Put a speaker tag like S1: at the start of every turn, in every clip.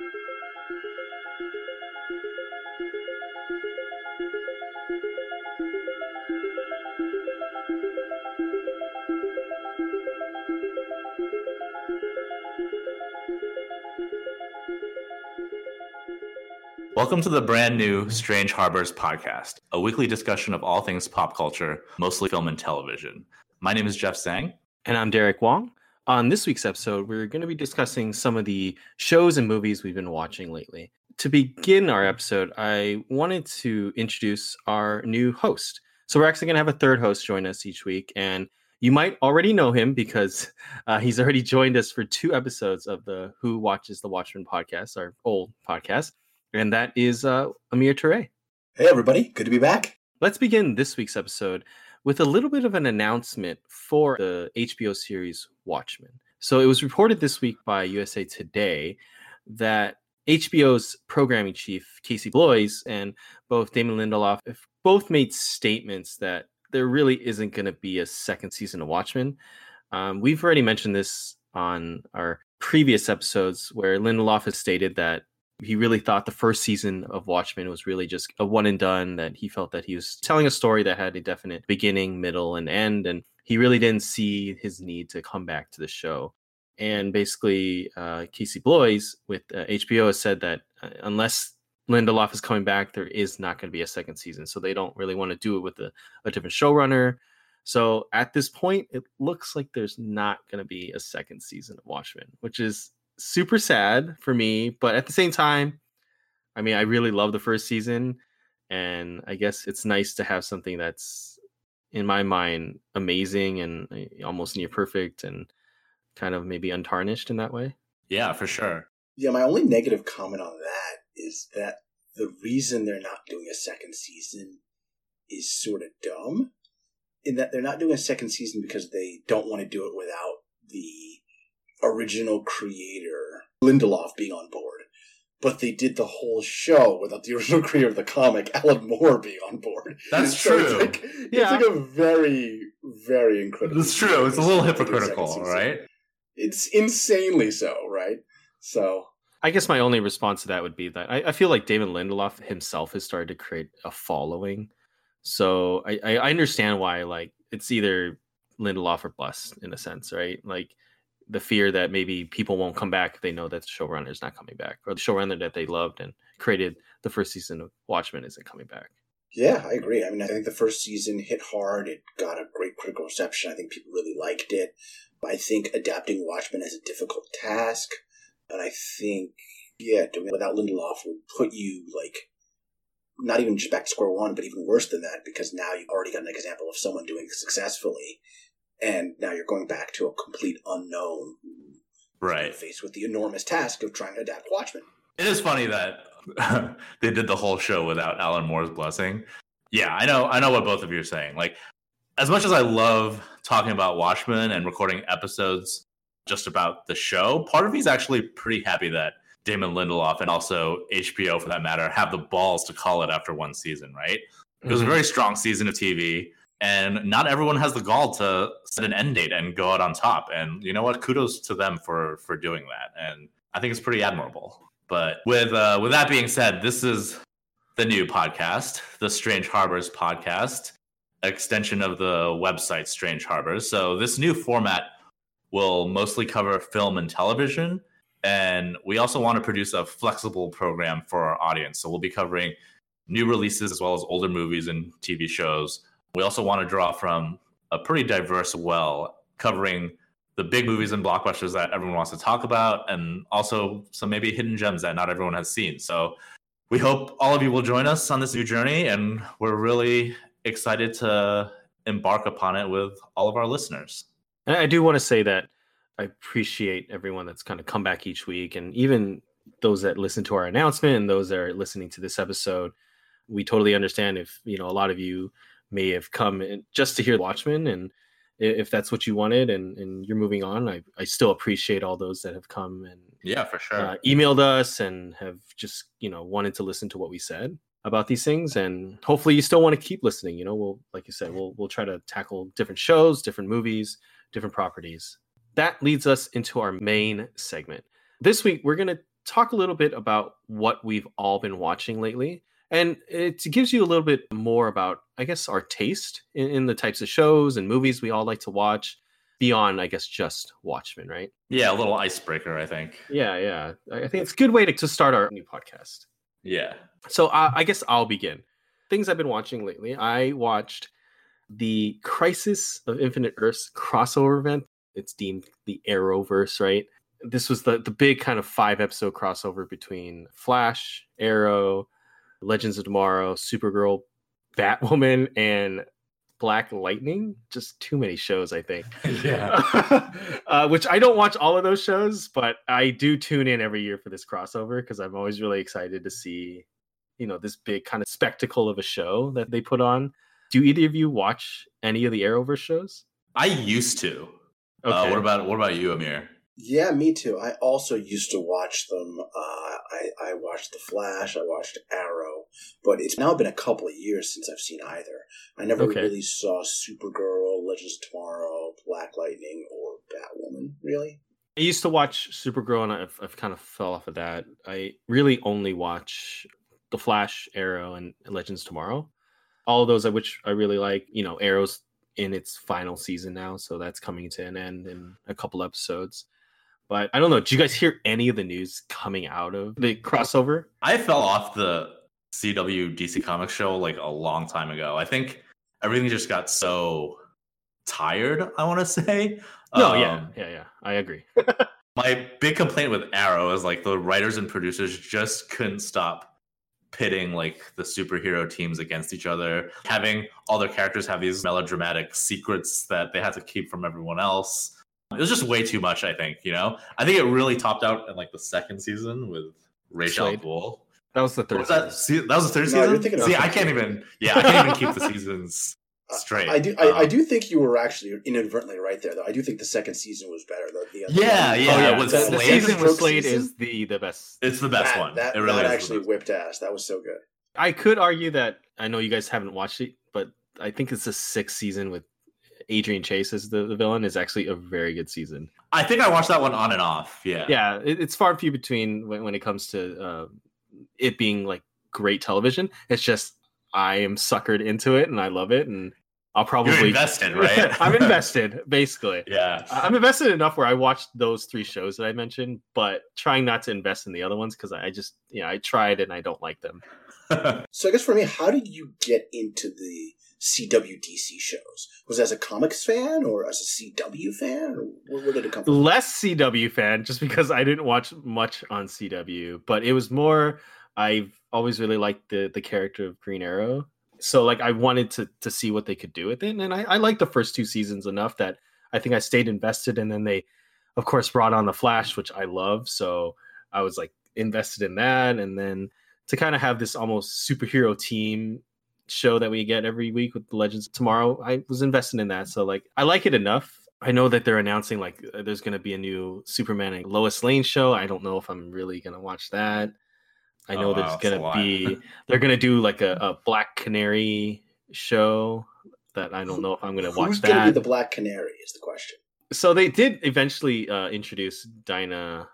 S1: Música Welcome to the brand new Strange Harbors podcast, a weekly discussion of all things pop culture, mostly film and television. My name is Jeff Sang.
S2: And I'm Derek Wong. On this week's episode, we're going to be discussing some of the shows and movies we've been watching lately. To begin our episode, I wanted to introduce our new host. So, we're actually going to have a third host join us each week. And you might already know him because uh, he's already joined us for two episodes of the Who Watches the Watchmen podcast, our old podcast and that is uh, Amir Toure.
S3: Hey, everybody. Good to be back.
S2: Let's begin this week's episode with a little bit of an announcement for the HBO series Watchmen. So it was reported this week by USA Today that HBO's programming chief, Casey Bloys, and both Damon Lindelof have both made statements that there really isn't going to be a second season of Watchmen. Um, we've already mentioned this on our previous episodes where Lindelof has stated that he really thought the first season of Watchmen was really just a one and done, that he felt that he was telling a story that had a definite beginning, middle, and end. And he really didn't see his need to come back to the show. And basically, uh, Casey Bloys with uh, HBO has said that uh, unless Lindelof is coming back, there is not going to be a second season. So they don't really want to do it with a, a different showrunner. So at this point, it looks like there's not going to be a second season of Watchmen, which is super sad for me, but at the same time, I mean, I really love the first season, and I guess it's nice to have something that's, in my mind, amazing and eh, almost near perfect, and kind of maybe untarnished in that way.
S1: Yeah, for sure.
S3: Yeah, my only negative comment on that is that the reason they're not doing a second season is sort of dumb. In that they're not doing a second season because they don't want to do it without the original creator Lindelof being on board. But they did the whole show without the original creator of the comic, Alan Moore, being on board.
S1: That's so true.
S3: It's like, yeah. it's like a very, very incredible.
S1: It's true. It's a little hypocritical, right?
S3: It's insanely so, right? So
S2: I guess my only response to that would be that I, I, feel like David Lindelof himself has started to create a following. So I, I understand why like it's either Lindelof or bust in a sense, right? Like the fear that maybe people won't come back if they know that the showrunner is not coming back, or the showrunner that they loved and created the first season of Watchmen isn't coming back.
S3: Yeah, I agree. I mean, I think the first season hit hard. It got a great critical reception. I think people really liked it. I think adapting Watchmen is a difficult task, and I think yeah, doing it without Lindelof would put you like not even just back to square one, but even worse than that because now you've already got an example of someone doing it successfully and now you're going back to a complete unknown.
S1: Right.
S3: Faced with the enormous task of trying to adapt Watchmen.
S1: It is funny that they did the whole show without Alan Moore's blessing. Yeah, I know. I know what both of you are saying. Like, as much as I love talking about Watchmen and recording episodes just about the show, part of me is actually pretty happy that Damon Lindelof and also HBO, for that matter, have the balls to call it after one season. Right? It was mm-hmm. a very strong season of TV and not everyone has the gall to set an end date and go out on top. And you know what? Kudos to them for for doing that. And i think it's pretty admirable. But with uh, with that being said this is the new podcast the strange harbors podcast extension of the website strange harbors. So this new format will mostly cover film and television. And we also want to produce a flexible program for our audience. So we'll be covering new releases as well as older movies and tv shows we also want to draw from a pretty diverse well, covering the big movies and blockbusters that everyone wants to talk about, and also some maybe hidden gems that not everyone has seen. So we hope all of you will join us on this new journey, and we're really excited to embark upon it with all of our listeners.
S2: And I do want to say that I appreciate everyone that's kind of come back each week, and even those that listen to our announcement and those that are listening to this episode. We totally understand if you know a lot of you may have come just to hear Watchmen and if that's what you wanted and, and you're moving on, I, I still appreciate all those that have come and
S1: yeah, for sure,
S2: uh, emailed us and have just you know wanted to listen to what we said. about these things. And hopefully you still want to keep listening you know we'll like you said we'll we'll try to tackle different shows different movies different properties. That leads us into our main segment. This week we're going to talk a little bit about what we've all been watching lately and it gives you a little bit more about i guess our taste in, in the types of shows and movies we all like to watch beyond i guess just watchmen right
S1: Yeah, a little icebreaker, I think.
S2: yeah yeah i think it's a good way to, to start our new podcast
S1: Yeah.
S2: so uh, I guess I'll begin. Things I've been watching lately. I watched the Crisis of Infinite Earths crossover event. It's deemed the Arrowverse, right? This was the the big kind of five episode crossover between Flash, Arrow, Legends of Tomorrow, Supergirl, Batwoman, and Black Lightning. Just too many shows, I think.
S1: yeah.
S2: uh, which I don't watch all of those shows, but I do tune in every year for this crossover because I'm always really excited to see, you know, this big kind of spectacle of a show that they put on. Do either of you watch any of the Arrowverse shows?
S1: I used to.
S2: Okay.
S1: Uh, what about what about you, Amir?
S3: Yeah, me too. I also used to watch them. Uh, I, I watched The Flash, I watched Arrow, but it's now been a couple of years since I've seen either. I never
S2: Okay.
S3: really saw Supergirl, Legends of Tomorrow, Black Lightning, or Batwoman, really.
S2: I used to watch Supergirl and I've, I've kind of fell off of that. I really only watch The Flash, Arrow, and Legends Tomorrow. All of those, I which I really like. You know, Arrow's in its final season now, so that's coming to an end in a couple episodes. But I don't know. Do you guys hear any of the news coming out of the crossover?
S1: I fell off the CW DC Comics show like a long time ago. I think everything just got so tired, I want to say.
S2: No, yeah,
S1: Um,
S2: yeah, yeah. I agree.
S1: My big complaint with Arrow is like the writers and producers just couldn't stop pitting like the superhero teams against each other, having all their characters have these melodramatic secrets that they had to keep from everyone else. It was just way too much, I think, you know? I think it really topped out in like the second season with Rachel
S2: Slade.
S1: Bull.
S2: That was the third.
S1: was that?
S2: season.
S1: Se- that was the third
S3: No,
S1: season. See, I can't even. Yeah, I can't even keep the seasons straight.
S3: I do. I, I
S1: Um,
S3: do think you were actually inadvertently right there, though. I do think the second season was better. The, the other
S1: Yeah,
S3: one-
S1: yeah,
S2: oh yeah,
S1: with
S2: the, the season with Slade
S3: season?
S2: is the the best.
S1: It's the best
S3: that,
S1: one.
S3: That,
S1: it really
S3: that
S1: is
S3: actually whipped ass. That was so good.
S2: I could argue that I know you guys haven't watched it, but I think it's the sixth season with Adrian Chase as the, the villain is actually a very good season.
S1: I think I watched that one on and off. Yeah.
S2: Yeah, it, it's far and few between when, when it comes to uh, it being like great television. It's just I am suckered into it and I love it, and I'll
S1: You're
S2: probably
S1: invested, right?
S2: I'm invested basically.
S1: yeah.
S2: I- I'm invested enough where I watched those three shows that I mentioned, but trying not to invest in the other ones because I just, you know, I tried and I don't like them.
S3: So I guess for me, how did you get into the CWDC shows? Was as a comics fan or as a CW fan? Where, where did it come from?
S2: less CW fan just because I didn't watch much on CW, but it was more I've always really liked the the character of Green Arrow. So like I wanted to to see what they could do with it. And I, I liked the first two seasons enough that I think I stayed invested and then they of course brought on the Flash, which I love. So I was like invested in that. And then to kind of have this almost superhero team show that we get every week with the Legends of Tomorrow, I was invested in that. So like I like it enough. I know that they're announcing like uh, there's going to be a new Superman and Lois Lane show. I don't know if I'm really going to watch that. I
S1: Oh,
S2: know
S1: wow,
S2: there's going to be they're going to do like a, a Black Canary show that I don't know if I'm going to watch
S3: Who's going to be
S2: that.
S3: the Black Canary? Is the question.
S2: so they did eventually uh, introduce Dinah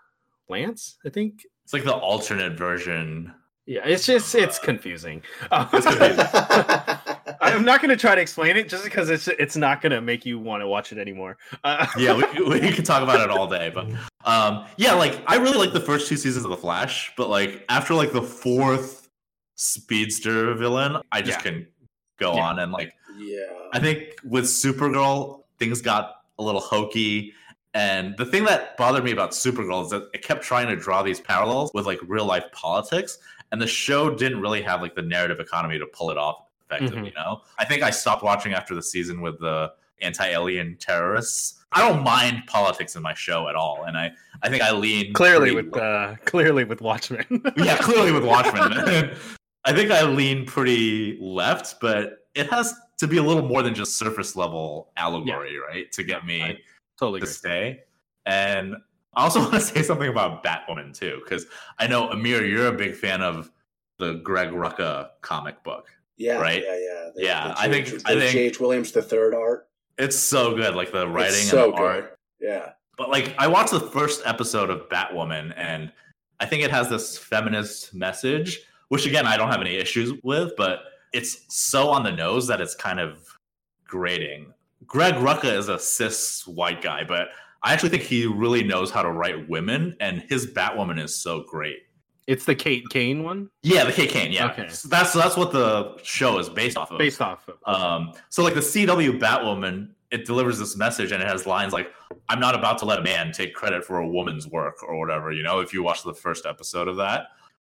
S2: Lance, I think.
S1: It's like the alternate version.
S2: Yeah, it's just it's confusing.
S1: It's confusing.
S2: I'm not going to try to explain it just because it's it's not going to make you want to watch it anymore. Uh,
S1: Yeah, we, we could talk about it all day, but um, yeah, like I really like the first two seasons of The Flash, but like after like the fourth speedster villain, I just
S2: Yeah.
S1: couldn't go
S2: Yeah.
S1: on. And like
S3: yeah.
S1: I think with Supergirl, things got a little hokey. And the thing that bothered me about Supergirl is that it kept trying to draw these parallels with like real life politics, and the show didn't really have like the narrative economy to pull it off effectively.
S2: Mhm.
S1: You know, I think I stopped watching after the season with the anti-alien terrorists. I don't mind politics in my show at all, and I I think I lean
S2: clearly with uh, clearly with Watchmen.
S1: yeah, clearly with Watchmen. I think I lean pretty left, but it has to be a little more than just surface level allegory, right? To get me
S2: I totally
S1: to
S2: agree.
S1: stay. And I also want to say something about Batwoman too, because I know Amir, you're a big fan of the Greg Rucka comic book.
S3: Yeah,
S1: Right?
S3: Yeah, yeah, The-
S1: Yeah,
S3: the
S1: I think-
S3: J.H.
S1: I
S3: the
S1: think-
S3: J.H. Williams the third art.
S1: It's so good, like the writing
S3: It's
S1: and the
S3: good.
S1: art.
S3: Yeah,
S1: But like I watched the first episode of Batwoman and I think it has this feminist message, which again I don't have any issues with, but it's so on the nose that it's kind of grating. Greg Rucka is a cis white guy, but I actually think he really knows how to write women and his Batwoman is so great.
S2: It's the Kate Kane one,
S1: Yeah, the Kate Kane, yeah.
S2: Okay.
S1: So that's that's what the show is based off of.
S2: based off of.
S1: Um, so like the CW Batwoman, it delivers this message and it has lines like, "I'm not about to let a man take credit for a woman's work" or whatever. You know, if you watch the first episode of that,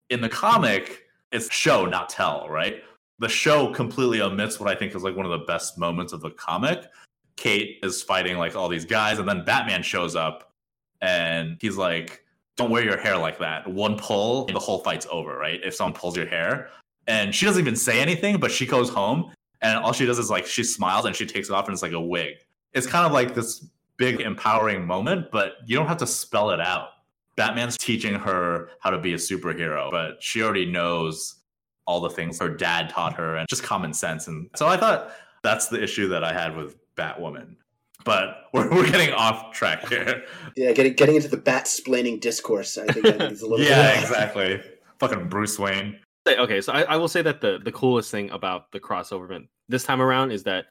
S1: in the comic, it's show not tell, right? The show completely omits what I think is like one of the best moments of the comic. Kate is fighting like all these guys, and then Batman shows up, and he's like, "Don't wear your hair like that. One pull, and the whole fight's over, right? If someone pulls your hair." And she doesn't even say anything, but she goes home and all she does is like she smiles and she takes it off and it's like a wig. It's kind of like this big empowering moment, but you don't have to spell it out. Batman's teaching her how to be a superhero, but she already knows all the things her dad taught her and just common sense. And so I thought that's the issue that I had with Batwoman. But we're, we're getting off track here.
S3: yeah. Getting getting into the bat splaining discourse. I think that is a little.
S1: yeah,
S3: bit-
S1: exactly. Fucking Bruce Wayne.
S2: Okay, so I, I will say that the the coolest thing about the crossover event this time around is that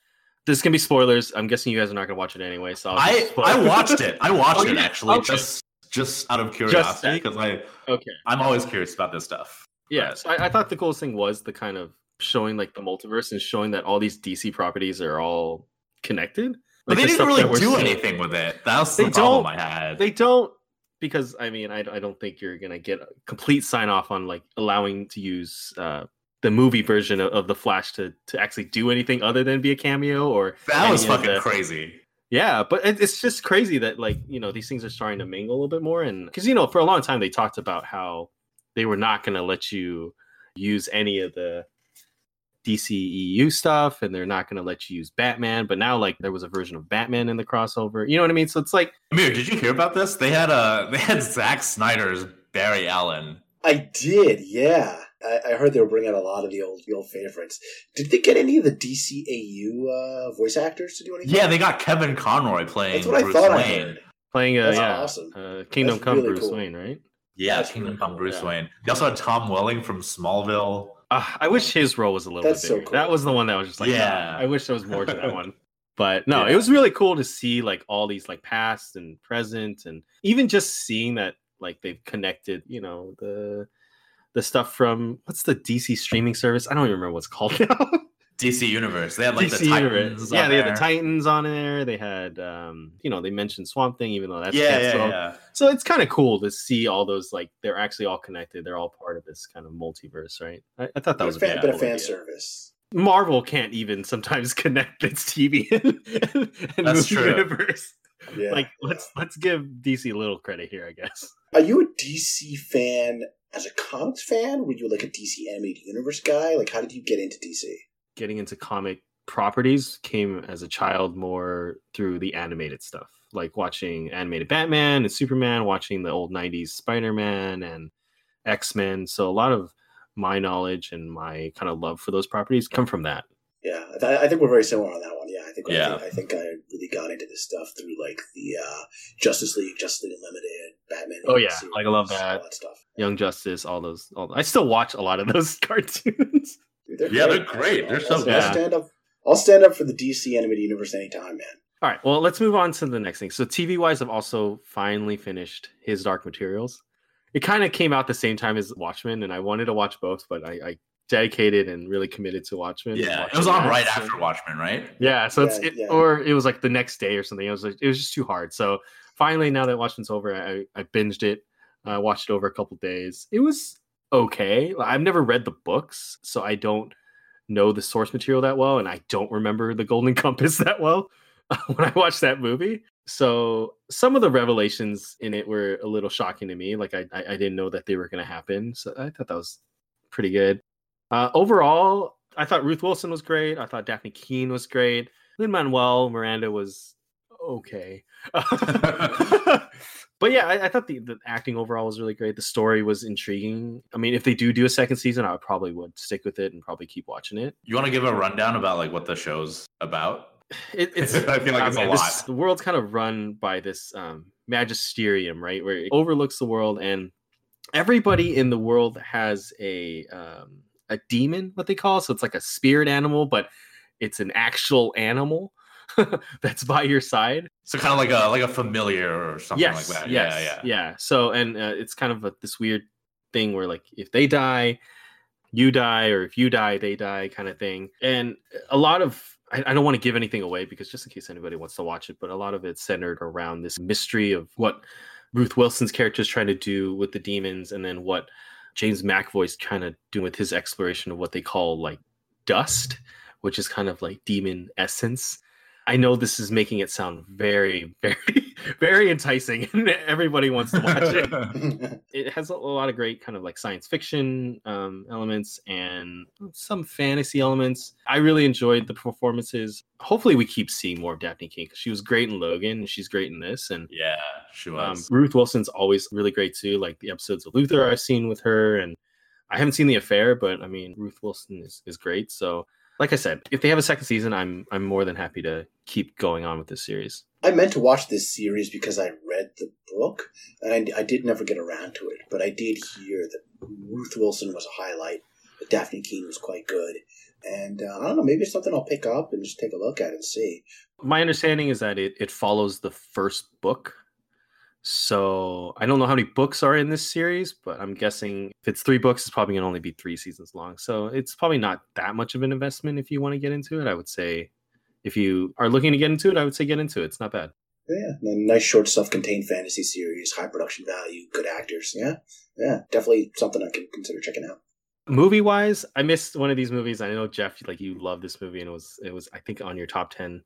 S2: this gonna be spoilers. I'm guessing you guys are not gonna watch it anyway. So I'll
S1: I I watched it. I oh, watched
S2: Oh,
S1: it actually
S2: Okay.
S1: just just out of curiosity because I
S2: okay,
S1: I'm always curious about this stuff.
S2: yeah. So I, I thought the coolest thing was the kind of showing like the multiverse and showing that all these DC properties are all connected.
S1: But they
S2: the
S1: didn't really do
S2: seeing.
S1: anything with it. That's the problem I had.
S2: They don't because I mean I, I don't think you're gonna get a complete sign off on like allowing to use uh, the movie version of, of the Flash to to actually do anything other than be a cameo or
S1: that was fucking
S2: the-
S1: crazy.
S2: Yeah, but it, it's just crazy that like you know these things are starting to mingle a little bit more, and because you know for a long time they talked about how they were not to let you use any of the DCEU stuff, and they're not going to let you use Batman. But now like there was a version of Batman in the crossover. You know what I mean? So it's like
S1: Amir, did you hear about this? They had a they had Zack Snyder's Barry Allen.
S3: I did. Yeah, I, I heard they were bringing out a lot of the old the old favorites. Did they get any of the DCAU uh, voice actors to do anything?
S1: Yeah, they got Kevin Conroy playing
S3: that's what I
S1: Bruce
S3: thought I
S1: Wayne.
S3: heard.
S2: playing a
S3: That's
S2: yeah,
S3: awesome.
S2: uh, Kingdom
S3: That's
S2: Come
S3: really
S2: Bruce
S3: cool.
S2: Wayne, right?
S1: Yeah,
S3: That's
S1: Kingdom Come Bruce
S3: yeah.
S1: Wayne. They also had Tom Welling from Smallville.
S2: Uh, I wish his role was a little
S3: That's
S2: bit
S3: so
S2: bigger.
S3: cool.
S2: That was the one that was just like,
S1: Yeah.
S2: yeah. I wish there was more to that one. But no,
S1: Yeah.
S2: it was really cool to see like all these like past and present, and even just seeing that like they've connected, you know, the the stuff from what's the DC streaming service? I don't even remember what's called now.
S1: DC Universe. They had like
S2: DC
S1: the Titans.
S2: Yeah,
S1: on
S2: they had
S1: there.
S2: the Titans on there. They had, um, you know, they mentioned Swamp Thing, even though that's
S1: Yeah, yeah,
S2: canceled.
S1: yeah.
S2: So it's kind of cool to see all those like they're actually all connected. They're all part of this kind of multiverse, right? I, I thought that
S3: Bit
S2: was
S3: of
S2: a
S3: fan,
S2: bit
S3: bit of fan service.
S2: Marvel can't even sometimes connect its TV and, and
S1: That's
S2: movie
S1: true.
S2: universe.
S3: Yeah.
S2: like let's let's give DC a little credit here, I guess.
S3: Are you a DC fan as a comics fan? Were you like a DC animated universe guy? Like, how did you get into DC?
S2: Getting into comic properties came as a child more through the animated stuff, like watching animated Batman and Superman, watching the old '90s Spider-Man and X-Men. So a lot of my knowledge and my kind of love for those properties come from that.
S3: Yeah, I, think we're very similar on that one. Yeah, I think
S1: Yeah.
S3: I, think, I think I really got into this stuff through like the uh, Justice League, Justice League Unlimited, Batman.
S2: Oh, yeah.
S3: series,
S2: Like, I love that.
S3: all that stuff.
S2: Young Justice, all those. All I still watch a lot of those cartoons.
S3: Dude,
S1: Yeah, they're great. They're so
S3: I'll,
S2: good.
S3: I'll stand up. I'll stand up for the DC animated universe anytime, man.
S2: All right, well, let's move on to the next thing. So, TV wise, I've also finally finished His Dark Materials. It kind of came out the same time as Watchmen, and I wanted to watch both, but I, I dedicated and really committed to Watchmen.
S1: Yeah, it was on right
S2: so-
S1: after Watchmen, right?
S2: Yeah, so it's it,
S3: yeah.
S2: or it was like the next day or something. It was like, it was just too hard. So finally, now that Watchmen's over, I, I binged it. I watched it over a couple days. It was okay. I've never read the books, so I don't know the source material that well, and I don't remember the Golden Compass that well when I watched that movie. So some of the revelations in it were a little shocking to me. Like I, I, didn't know that they were going to happen. So I thought that was pretty good. Uh, overall, I thought Ruth Wilson was great. I thought Dafne Keen was great. Lin Manuel Miranda was okay. but yeah, I, I thought the, the acting overall was really great. The story was intriguing. I mean, if they do do a second season, I probably would stick with it and probably keep watching it.
S1: You want to give a rundown about like what the show's about?
S2: It, it's
S1: I feel like it's a lot.
S2: this- the world's kind of run by this um, magisterium, right, where it overlooks the world, and everybody in the world has a um, a demon, what they call. it. So it's like a spirit animal, but it's an actual animal that's by your side.
S1: So kind of like a like a familiar or something
S2: yes,
S1: like that.
S2: Yes,
S1: yeah, yeah.
S2: yeah. So and uh, it's kind of a, this weird thing where like if they die, you die, or if you die, they die, kind of thing. And a lot of I, I don't want to give anything away because just in case anybody wants to watch it, but a lot of it's centered around this mystery of what Ruth Wilson's character is trying to do with the demons, and then what James McAvoy's kind of doing with his exploration of what they call like dust, which is kind of like demon essence. I know this is making it sound very, very, very enticing, and everybody wants to watch it. It has a lot of great kind of like science fiction um, elements and some fantasy elements. I really enjoyed the performances. Hopefully, we keep seeing more of Dafne Keen because she was great in Logan, and she's great in this, and
S1: yeah, she
S2: um,
S1: was.
S2: Ruth Wilson's always really great too. Like the episodes of Luther I've seen with her, and I haven't seen the affair, but I mean Ruth Wilson is, is great. So, like I said, if they have a second season, I'm I'm more than happy to keep going on with this series.
S3: I meant to watch this series because I read the book, and I, I did never get around to it. But I did hear that Ruth Wilson was a highlight, that Dafne Keen was quite good, and uh, I don't know, maybe it's something I'll pick up and just take a look at and see.
S2: My understanding is that it it follows the first book. So I don't know how many books are in this series, but I'm guessing if it's three books, it's probably gonna only be three seasons long. So it's probably not that much of an investment if you want to get into it. I would say if you are looking to get into it, I would say get into it. It's not bad.
S3: Yeah, nice short self-contained fantasy series, high production value, good actors. Yeah, yeah, definitely something I can consider checking out.
S2: movie wise i missed one of these movies i know jeff like you love this movie and it was it was i think on your top 10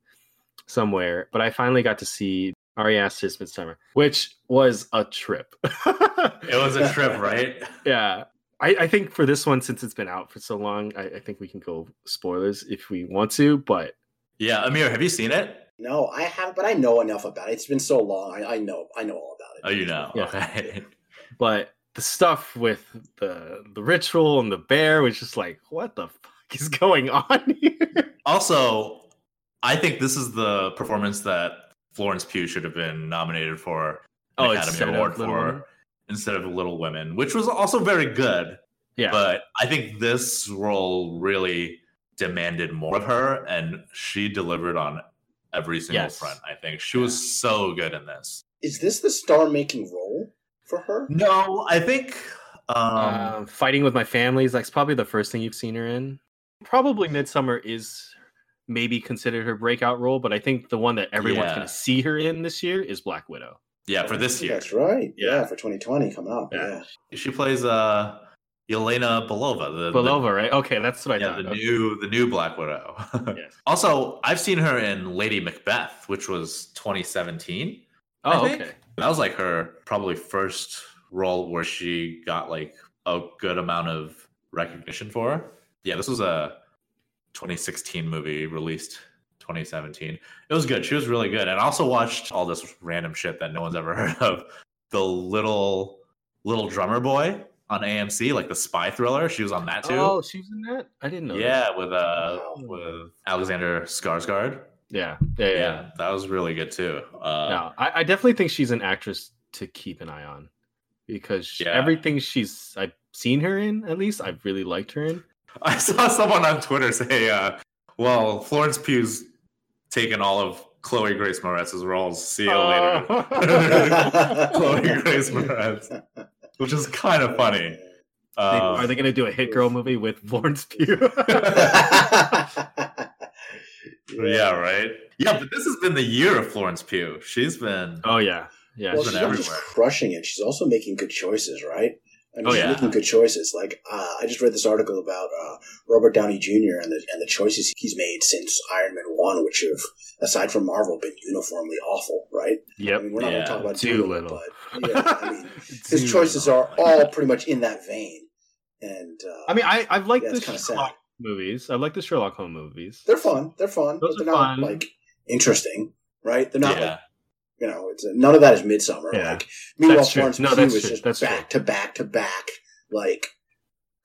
S2: somewhere but i finally got to see ari aster's Midsommar which was a trip
S1: It was a trip, right?
S2: yeah I, I think for this one since it's been out for so long I, I think we can go spoilers if we want to but
S1: Yeah, Amir, have you seen it?
S3: No, I haven't, but I know enough about it. It's been so long. I, I know, I know all about it.
S1: Oh, you know.
S2: Yeah.
S1: Okay.
S2: but the stuff with the the ritual and the bear was just like what the fuck is going on here
S1: Also, I think this is the performance that Florence Pugh should have been nominated for an Academy Award for
S2: Women?
S1: instead of Little Women, which was also very good.
S2: yeah
S1: But I think this role really demanded more of her, and she delivered on every single
S2: Yes.
S1: front. I think she was so good in this.
S3: Is this the star-making role for her?
S1: No, I think. Um,
S2: um, fighting with my family is like probably the first thing you've seen her in. Probably Midsommar is maybe considered her breakout role, but I think the one that everyone's
S1: Yeah.
S2: going to see her in this year is Black Widow.
S1: yeah, for this year,
S3: That's right. Yeah,
S1: Yeah.
S3: for 2020 coming up.
S2: Yeah.
S3: Yeah.
S1: she plays uh, Yelena Belova. The, the-
S2: Belova, right? Okay, that's what I
S1: yeah,
S2: thought.
S1: the
S2: Okay.
S1: new the new Black Widow.
S2: Yes.
S1: Also, I've seen her in Lady Macbeth, which was 2017.
S2: Oh,
S1: I think.
S2: okay.
S1: That was like her probably first role where she got like a good amount of recognition for. Yeah, this was a 2016 movie released 2017. It was good. She was really good. And I also watched all this random shit that no one's ever heard of. The little little drummer boy on AMC, like the spy thriller. She was on that too.
S2: Oh, she was in that? I didn't know. that.
S1: yeah, with uh
S3: Wow.
S1: with Alexander Skarsgård.
S2: Yeah. Yeah. Yeah.
S1: Yeah, that was really good too. Uh,
S2: No, I, I definitely think she's an actress to keep an eye on because she-
S1: Yeah.
S2: everything she's I've seen her in, at least I've really liked her in.
S1: I saw someone on Twitter say, uh, "Well, Florence Pugh's taken all of Chloe Grace Moretz's roles. See you later, Chloe Grace Moretz," which is kind of funny. Uh,
S2: Are they going to do a hit girl movie with Florence Pugh?
S1: yeah, right. Yeah, but this has been the year of Florence Pugh. She's been.
S2: oh yeah, yeah.
S3: well,
S1: been
S3: she's not just crushing it; she's also making good choices, right? I mean,
S1: Oh, yeah.
S3: making good choices. Like uh, I just read this article about uh, Robert Downey Jr. and the and the choices he's made since Iron Man One, which have, aside from Marvel, been uniformly awful, right? I
S2: Yep.
S3: mean, we're not
S1: Yeah,
S3: going to talk about
S2: too
S3: Dolittle,
S2: little.
S3: but yeah, I mean, his choices
S2: little.
S3: are all pretty much in that vein. And uh,
S2: I mean, I I've liked
S3: Yeah,
S2: the
S3: it's kinda sad.
S2: Sherlock movies. I like the Sherlock Holmes movies.
S3: they're fun. They're fun,
S2: Those
S3: but
S2: are
S3: they're not
S2: fun.
S3: like interesting, right? They're not
S1: yeah,
S3: like You know, it's none of that is Midsommar.
S2: Yeah.
S3: Like meanwhile,
S2: That's true.
S3: Florence
S2: No,
S3: Pugh
S2: that's
S3: is
S2: true.
S3: just
S2: That's
S3: back
S2: true.
S3: to back to back, like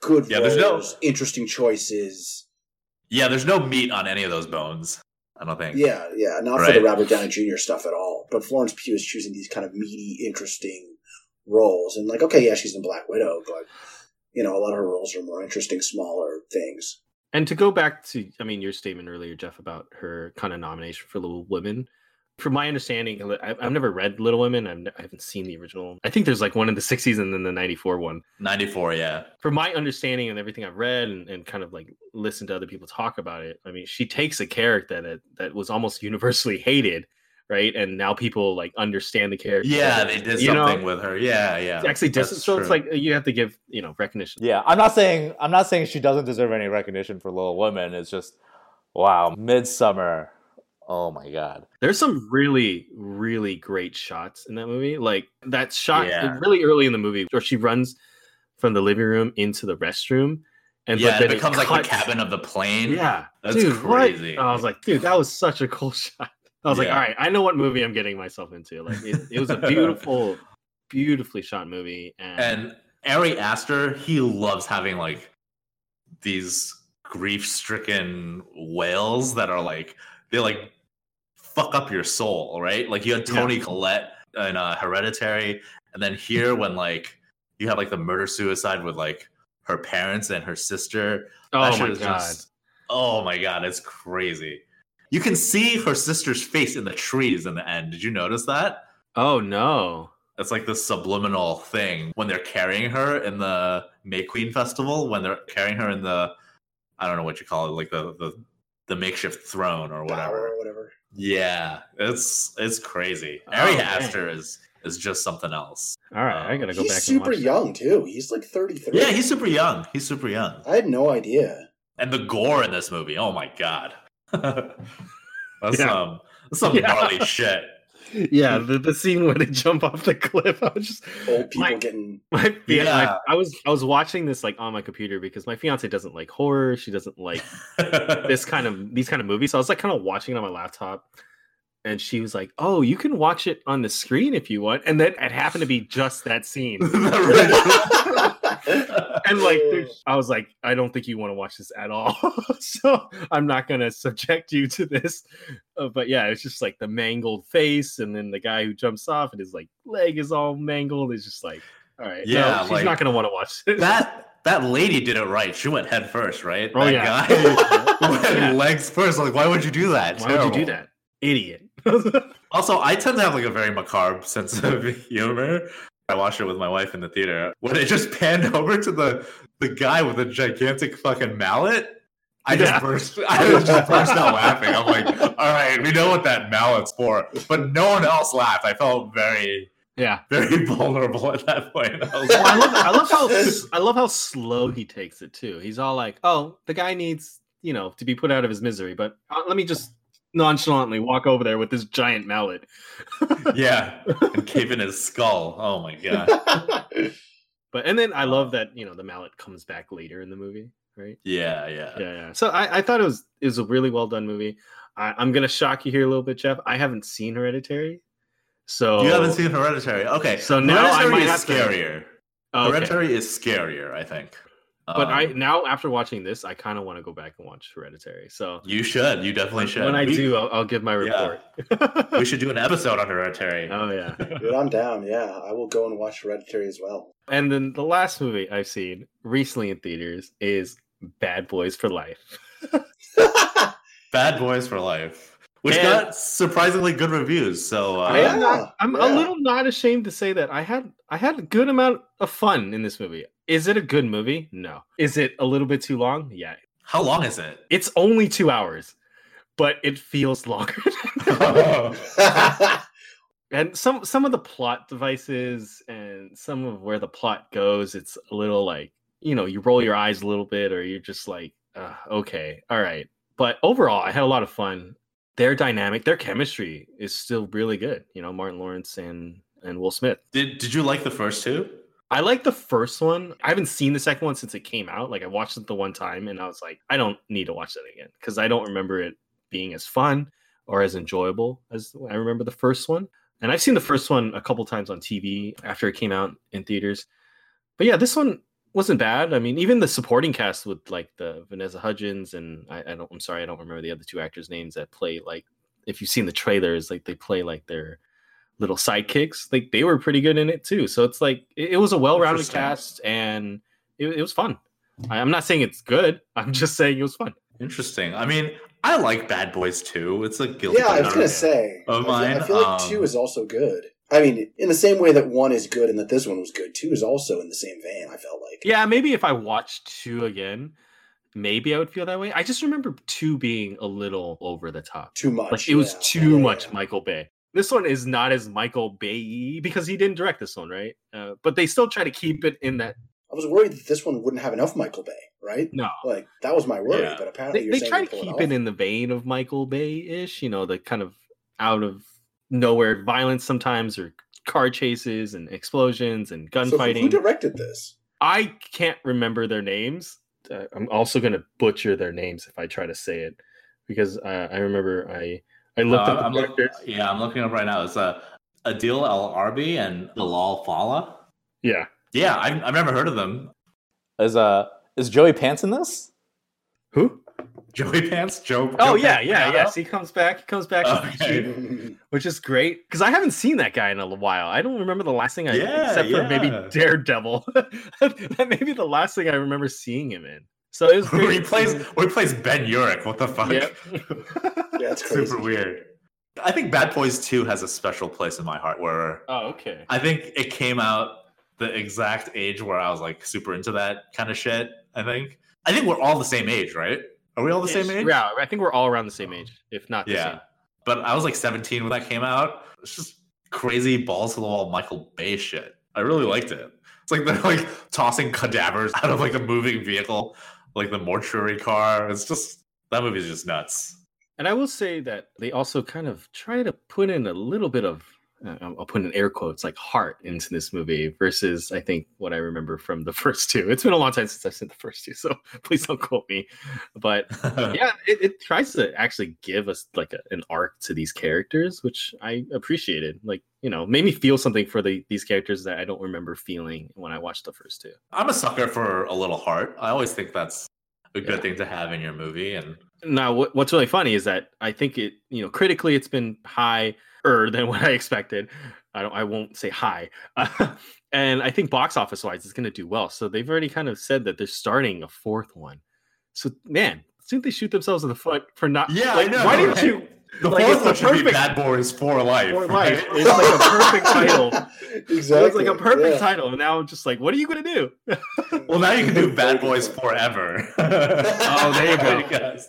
S3: good
S1: Yeah, there's no-
S3: interesting choices.
S1: Yeah, there's no meat on any of those bones. I don't think.
S3: Yeah, yeah, not for the Robert Downey Jr. stuff at all. But Florence Pugh is choosing these kind of meaty, interesting roles, and like, okay, yeah, she's in Black Widow, but you know, a lot of her roles are more interesting, smaller things.
S2: And to go back to, I mean, your statement earlier, Jeff, about her kind of nomination for Little Women. From my understanding, I- I've never read Little Women. I've, ne- I haven't seen the original. I think there's like one in the 60s and then the 94 one.
S1: 94, yeah.
S2: From my understanding and everything I've read and, and kind of like listened to other people talk about it, I mean, she takes a character that that was almost universally hated, right? And now people like understand the character.
S1: Yeah, they did
S2: You know,
S1: something with her. Yeah, yeah.
S2: Actually,
S1: That's
S2: distance. So it's like you have to give you know recognition.
S4: Yeah, I'm not saying I'm not saying she doesn't deserve any recognition for Little Women. It's just wow, Midsommar. Oh my god.
S2: There's some really, really great shots in that movie. Like that shot
S1: Yeah.
S2: really early in the movie where she runs from the living room into the restroom, and
S1: yeah, it becomes like the cabin of the plane.
S2: Yeah,
S1: That's
S2: dude, what?
S1: crazy.
S2: I was like, dude, that was such a cool shot. I was like, all right, I know what movie I'm getting myself into. Like, it, it was a beautiful, beautifully shot movie, and,
S1: And Ari Aster, he loves having like these grief-stricken wails that are like they like fuck up your soul, right? Like you had
S2: Yeah.
S1: Toni Collette in uh, Hereditary, and then here when like you have like the murder suicide with like her parents and her sister.
S2: oh my god,
S1: just- oh my god, it's crazy. You can see her sister's face in the trees in the end. Did you notice that?
S2: oh no,
S1: It's like this subliminal thing when they're carrying her in the May Queen Festival, when they're carrying her in the I don't know what you call it, like the the, the makeshift throne or
S3: Bower
S1: whatever.
S3: or whatever.
S1: Yeah, it's it's crazy.
S2: Oh,
S1: Ari
S2: man.
S1: Aster is is just something else.
S2: all right, I gotta go
S3: He's
S2: back.
S3: super
S2: and watch
S3: young too. He's like thirty three.
S1: Yeah, he's super young. He's super young.
S3: I had no idea.
S1: And the gore in this movie, oh my god. that's
S2: Yeah.
S1: some that's some
S2: Yeah.
S1: gnarly shit.
S2: That. Yeah, the, the scene where they jump off the cliff. I was just
S3: Old people
S2: My-
S3: getting
S2: My fia-
S1: Yeah.
S2: I, I was I was watching this like on my computer because my fiance doesn't like horror. She doesn't like this kind of these kind of movies. So I was like kind of watching it on my laptop, and she was like, "Oh, you can watch it on the screen if you want." And then it happened to be just that scene. And like, I was like, "I don't think you want to watch this at all." so I'm not gonna subject you to this. Uh, but yeah, it's just like the mangled face, and then the guy who jumps off and his like leg is all mangled. It's just like, all right,
S1: Yeah,
S2: no, she's
S1: like-
S2: not gonna want to watch this.
S1: that that lady did it right. She went head first, right?
S2: Oh,
S1: that
S2: yeah.
S1: guy went
S2: Yeah.
S1: legs first. Like, why would you do that?
S2: Why would you do that, idiot?
S1: Also, I tend to have like a very macabre sense of humor. I watched it with my wife in the theater. When it just panned over to the the guy with the gigantic fucking mallet, I just
S2: Yeah.
S1: burst. I was just burst out laughing. I'm like, all right, we know what that mallet's for, but no one else laughed. I felt very,
S2: yeah.
S1: very vulnerable at that point. I
S2: Well, I love I love how I love how slow he takes it too. He's all like, "Oh, the guy needs you know to be put out of his misery," but uh, let me just nonchalantly walk over there with this giant mallet.
S1: yeah, and cave in his skull. Oh my god.
S2: But and then I love that you know the mallet comes back later in the movie, right?
S1: Yeah, yeah.
S2: Yeah, yeah. So I, I thought it was it was a really well done movie. I, I'm gonna shock you here a little bit, Jeff. I haven't seen Hereditary, so
S1: You haven't seen Hereditary? Okay.
S2: So now I
S1: Hereditary
S2: might
S1: is
S2: have
S1: scarier.
S2: Oh, okay.
S1: Hereditary is scarier, I think.
S2: But I
S1: Um,
S2: now after watching this, I kind of want to go back and watch Hereditary. So
S1: you should. You definitely should.
S2: when I
S1: we,
S2: do, I'll, I'll give my
S1: Yeah.
S2: report.
S1: we should do an episode on Hereditary.
S2: oh yeah.
S3: Dude, I'm down. Yeah, I will go and watch Hereditary as well.
S2: And then the last movie I've seen recently in theaters is Bad Boys for Life.
S1: Bad Boys for Life, which
S2: And-
S1: got surprisingly good reviews. So uh,
S2: I am not, I'm
S3: yeah.
S2: a little not ashamed to say that I had I had a good amount of fun in this movie. Is it a good movie? No. Is it a little bit too long? Yeah.
S1: how long is it?
S2: It's only two hours, but it feels longer. and some some of the plot devices and some of where the plot goes, it's a little like you know you roll your eyes a little bit, or you're just like, uh, okay, all right. But overall, I had a lot of fun. Their dynamic, their chemistry is still really good. You know, Martin Lawrence and and Will Smith.
S1: Did Did you like the first two?
S2: I like the first one. I haven't seen the second one since it came out. Like I watched it the one time and I was like, I don't need to watch that again because I don't remember it being as fun or as enjoyable as I remember the first one. and I've seen the first one a couple times on TV after it came out in theaters. But yeah, this one wasn't bad. I mean, even the supporting cast with like the Vanessa Hudgens and I, I don't. I'm sorry, I don't remember the other two actors' names that play like. If you've seen the trailers, like they play like their little sidekicks. Like they were pretty good in it too. So it's like it, it was a well-rounded cast and it, it was fun. I, I'm not saying it's good. I'm just saying it was fun.
S1: Interesting. I mean, I like Bad Boys too. It's a guilty
S3: yeah, I was gonna say.
S1: Of
S3: I feel- I feel like
S1: um,
S3: two is also good. I mean, in the same way that one is good and that this one was good, two is also in the same vein. I felt like.
S2: Yeah, maybe if I watched two again, maybe I would feel that way. I just remember two being a little over the top.
S3: Too much.
S2: Like it was
S3: yeah.
S2: too
S3: Yeah,
S2: much
S3: yeah.
S2: Michael Bay. This one is not as Michael Bay because he didn't direct this one, right? Uh, but they still try to keep it in that.
S3: I was worried that this one wouldn't have enough Michael Bay, right?
S2: No,
S3: Like that was my worry,
S1: Yeah.
S3: but apparently
S2: they, they try to keep
S3: off.
S2: it in the vein of Michael Bay ish, you know, the kind of out of nowhere violence sometimes, or car chases and explosions and
S3: So
S2: gunfighting.
S3: who directed this?
S2: I can't remember their names. Uh, I'm also going to butcher their names if I try to say it because uh, I remember I I
S1: Uh,
S2: looked at the
S1: I'm look- yeah, I'm looking up right now. It's uh, Adil Al Arbi and Bilal Fallah.
S2: Yeah,
S1: Yeah, I've, I've never heard of them.
S4: Is uh is Joey Pants in this?
S2: who?
S1: Joey Pants, Joe.
S2: Oh
S1: Joe
S2: yeah, yeah,
S1: Pantano?
S2: yes. He comes back. He comes back,
S1: Okay.
S2: shoot, which is great because I haven't seen that guy in a while. I don't remember the last thing I,
S1: Yeah,
S2: except for maybe. Daredevil. that may be the last thing I remember seeing him in. So it was
S1: Where
S2: great.
S1: he plays, where he plays Ben Urich. What the fuck?
S2: Yep.
S3: Yeah, that's crazy.
S1: Super weird. I think Bad Boys 2 has a special place in my heart where
S2: oh, okay.
S1: I think it came out the exact age where I was like super into that kind of shit. I think. I think we're all the same age, right? Are we all the same age?
S2: Yeah, I think we're all around the same age, if not the
S1: Yeah.
S2: same.
S1: But I was like 17 when that came out. It's just crazy balls to the wall Michael Bay shit. I really liked it. It's like they're like tossing cadavers out of like a moving vehicle, like the mortuary car. It's just that movie's just nuts.
S2: And I will say that they also kind of try to put in a little bit of, Uh, I'll put in air quotes, like heart into this movie versus I think what I remember from the first two. It's been a long time since I've seen the first two, so please don't quote me. But yeah, it, it tries to actually give us like a, an arc to these characters, which I appreciated. Like, you know, made me feel something for the, these characters that I don't remember feeling when I watched the first two.
S1: I'm a sucker for a little heart. I always think that's a good
S2: Yeah.
S1: thing to have in your movie. And
S2: Now, what, what's really funny is that I think it, you know, critically it's been higher than what I expected. I don't, I won't say high, and I think box office wise it's going to do well. So they've already kind of said that they're starting a fourth one. So man, didn't they shoot themselves in the foot for not?
S1: Yeah, I know,
S2: Why didn't
S1: right?
S2: you?
S1: the
S2: Like,
S1: fourth one
S2: the
S1: should be
S2: perfect-
S1: Bad Boys for Life.
S2: For
S1: right?
S2: life. It's like a perfect title.
S3: exactly.
S2: It was like a perfect
S3: yeah.
S2: title, and now I'm just like, what are you going to do?
S1: Well, now you can do Bad Boys forever. oh,
S2: there you go.
S1: Yes.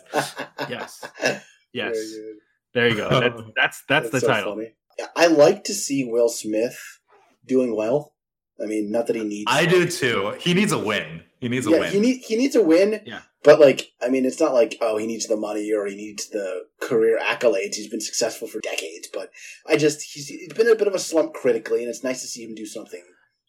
S2: Yes.
S3: Very
S2: Yes,
S3: good.
S2: There you go. That's that's that's, the
S3: so
S2: title.
S3: funny. Yeah, I like to see Will Smith doing well. I mean, not that he needs.
S1: I do too. He needs a win. He needs a
S3: yeah,
S1: win.
S3: he need he needs a win.
S2: Yeah.
S3: But like, I mean, it's not like oh, he needs the money or he needs the career accolades. He's been successful for decades, but I just he's, he's been a bit of a slump critically, and it's nice to see him do something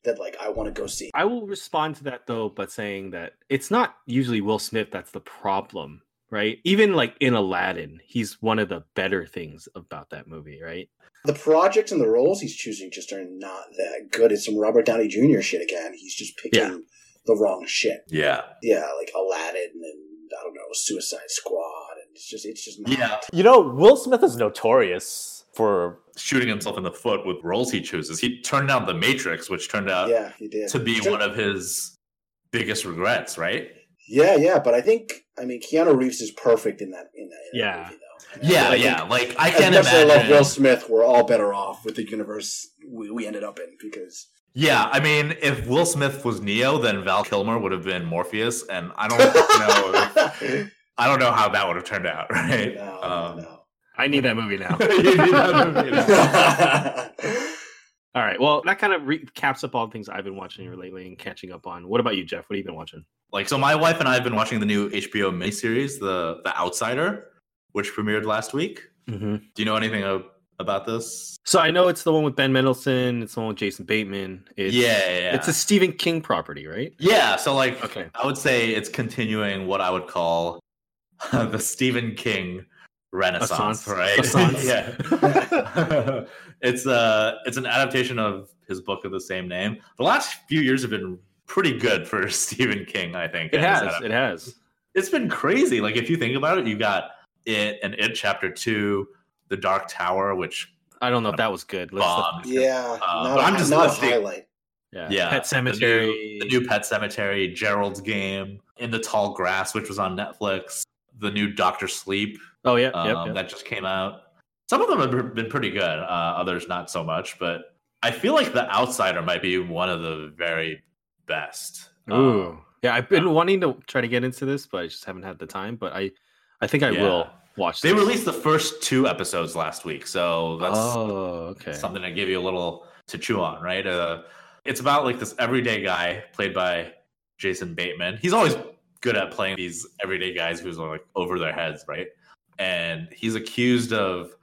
S3: that like I want to go see.
S2: I will respond to that though, but saying that it's not usually Will Smith that's the problem, right? Even like in Aladdin, he's one of the better things about that movie, right?
S3: The projects and the roles he's choosing just are not that good. It's some Robert Downey Jr. shit again. He's just picking
S2: Yeah.
S3: the wrong shit.
S1: yeah.
S3: Yeah, like Aladdin and I don't know Suicide Squad, and it's just it's just not.
S1: Yeah.
S4: You know, Will Smith is notorious for
S1: Shooting himself in the foot with roles he chooses. He turned down The Matrix, which turned out
S3: yeah, he did
S1: to be
S3: Sure.
S1: one of his biggest regrets, right?
S3: Yeah, yeah, but I think I mean Keanu Reeves is perfect in that in that, in that
S2: Yeah.
S3: movie though. And
S1: Yeah,
S3: I
S1: yeah. Like I
S3: As
S1: can't
S3: much as I
S1: imagine.
S3: love Will Smith, we're all better off with the universe we, we ended up in because
S1: Yeah, I mean, if Will Smith was Neo, then Val Kilmer would have been Morpheus, and I don't know. if- I don't know how that would have turned out, right?
S3: no,
S1: Um,
S3: no.
S2: I need that movie now.
S1: you need that movie now.
S2: all right. Well, that kind of recaps up all the things I've been watching here lately and catching up on. What about you, Jeff? What have you been watching?
S1: Like, so my wife and I have been watching the new HBO miniseries, The The Outsider, which premiered last week.
S2: Mm-hmm.
S1: Do you know anything of, about this?
S2: So I know it's the one with Ben Mendelsohn. It's the one with Jason Bateman. It's,
S1: yeah, yeah.
S2: It's a Stephen King property, right?
S1: yeah. So, like,
S2: Okay.
S1: I would say it's continuing what I would call the Stephen King renaissance,
S2: Assance.
S1: right? Yeah. it's uh it's an adaptation of his book of the same name. The last few years have been pretty good for Stephen King, I think.
S2: It has.
S1: adap-
S2: It has.
S1: It's been crazy. Like if you think about it, you got it and it chapter two, The Dark Tower, which
S2: I don't know if that was good. Let's
S1: bombed.
S3: Yeah,
S1: Uh,
S3: not,
S1: but
S3: a,
S1: I'm just
S3: not a
S1: listing-
S3: highlight.
S2: yeah.
S1: Yeah,
S2: Pet
S1: the
S2: Cemetery.
S1: the new Pet Sematary, Gerald's Game, In the Tall Grass, which was on Netflix, the new Doctor Sleep
S2: oh yeah.
S1: um,
S2: yep, yep.
S1: that just came out. Some of them have been pretty good, uh, others not so much. But I feel like The Outsider might be one of the very best.
S2: Ooh.
S1: Um,
S2: Yeah, I've been wanting to try to get into this, but I just haven't had the time. But I, I think I
S1: Yeah.
S2: will watch.
S1: they
S2: this.
S1: released the first two episodes last week, so that's
S2: Oh, okay.
S1: something to give you a little to chew on, right? Uh, it's about like this everyday guy played by Jason Bateman. He's always good at playing these everyday guys who's like over their heads, right? And he's accused of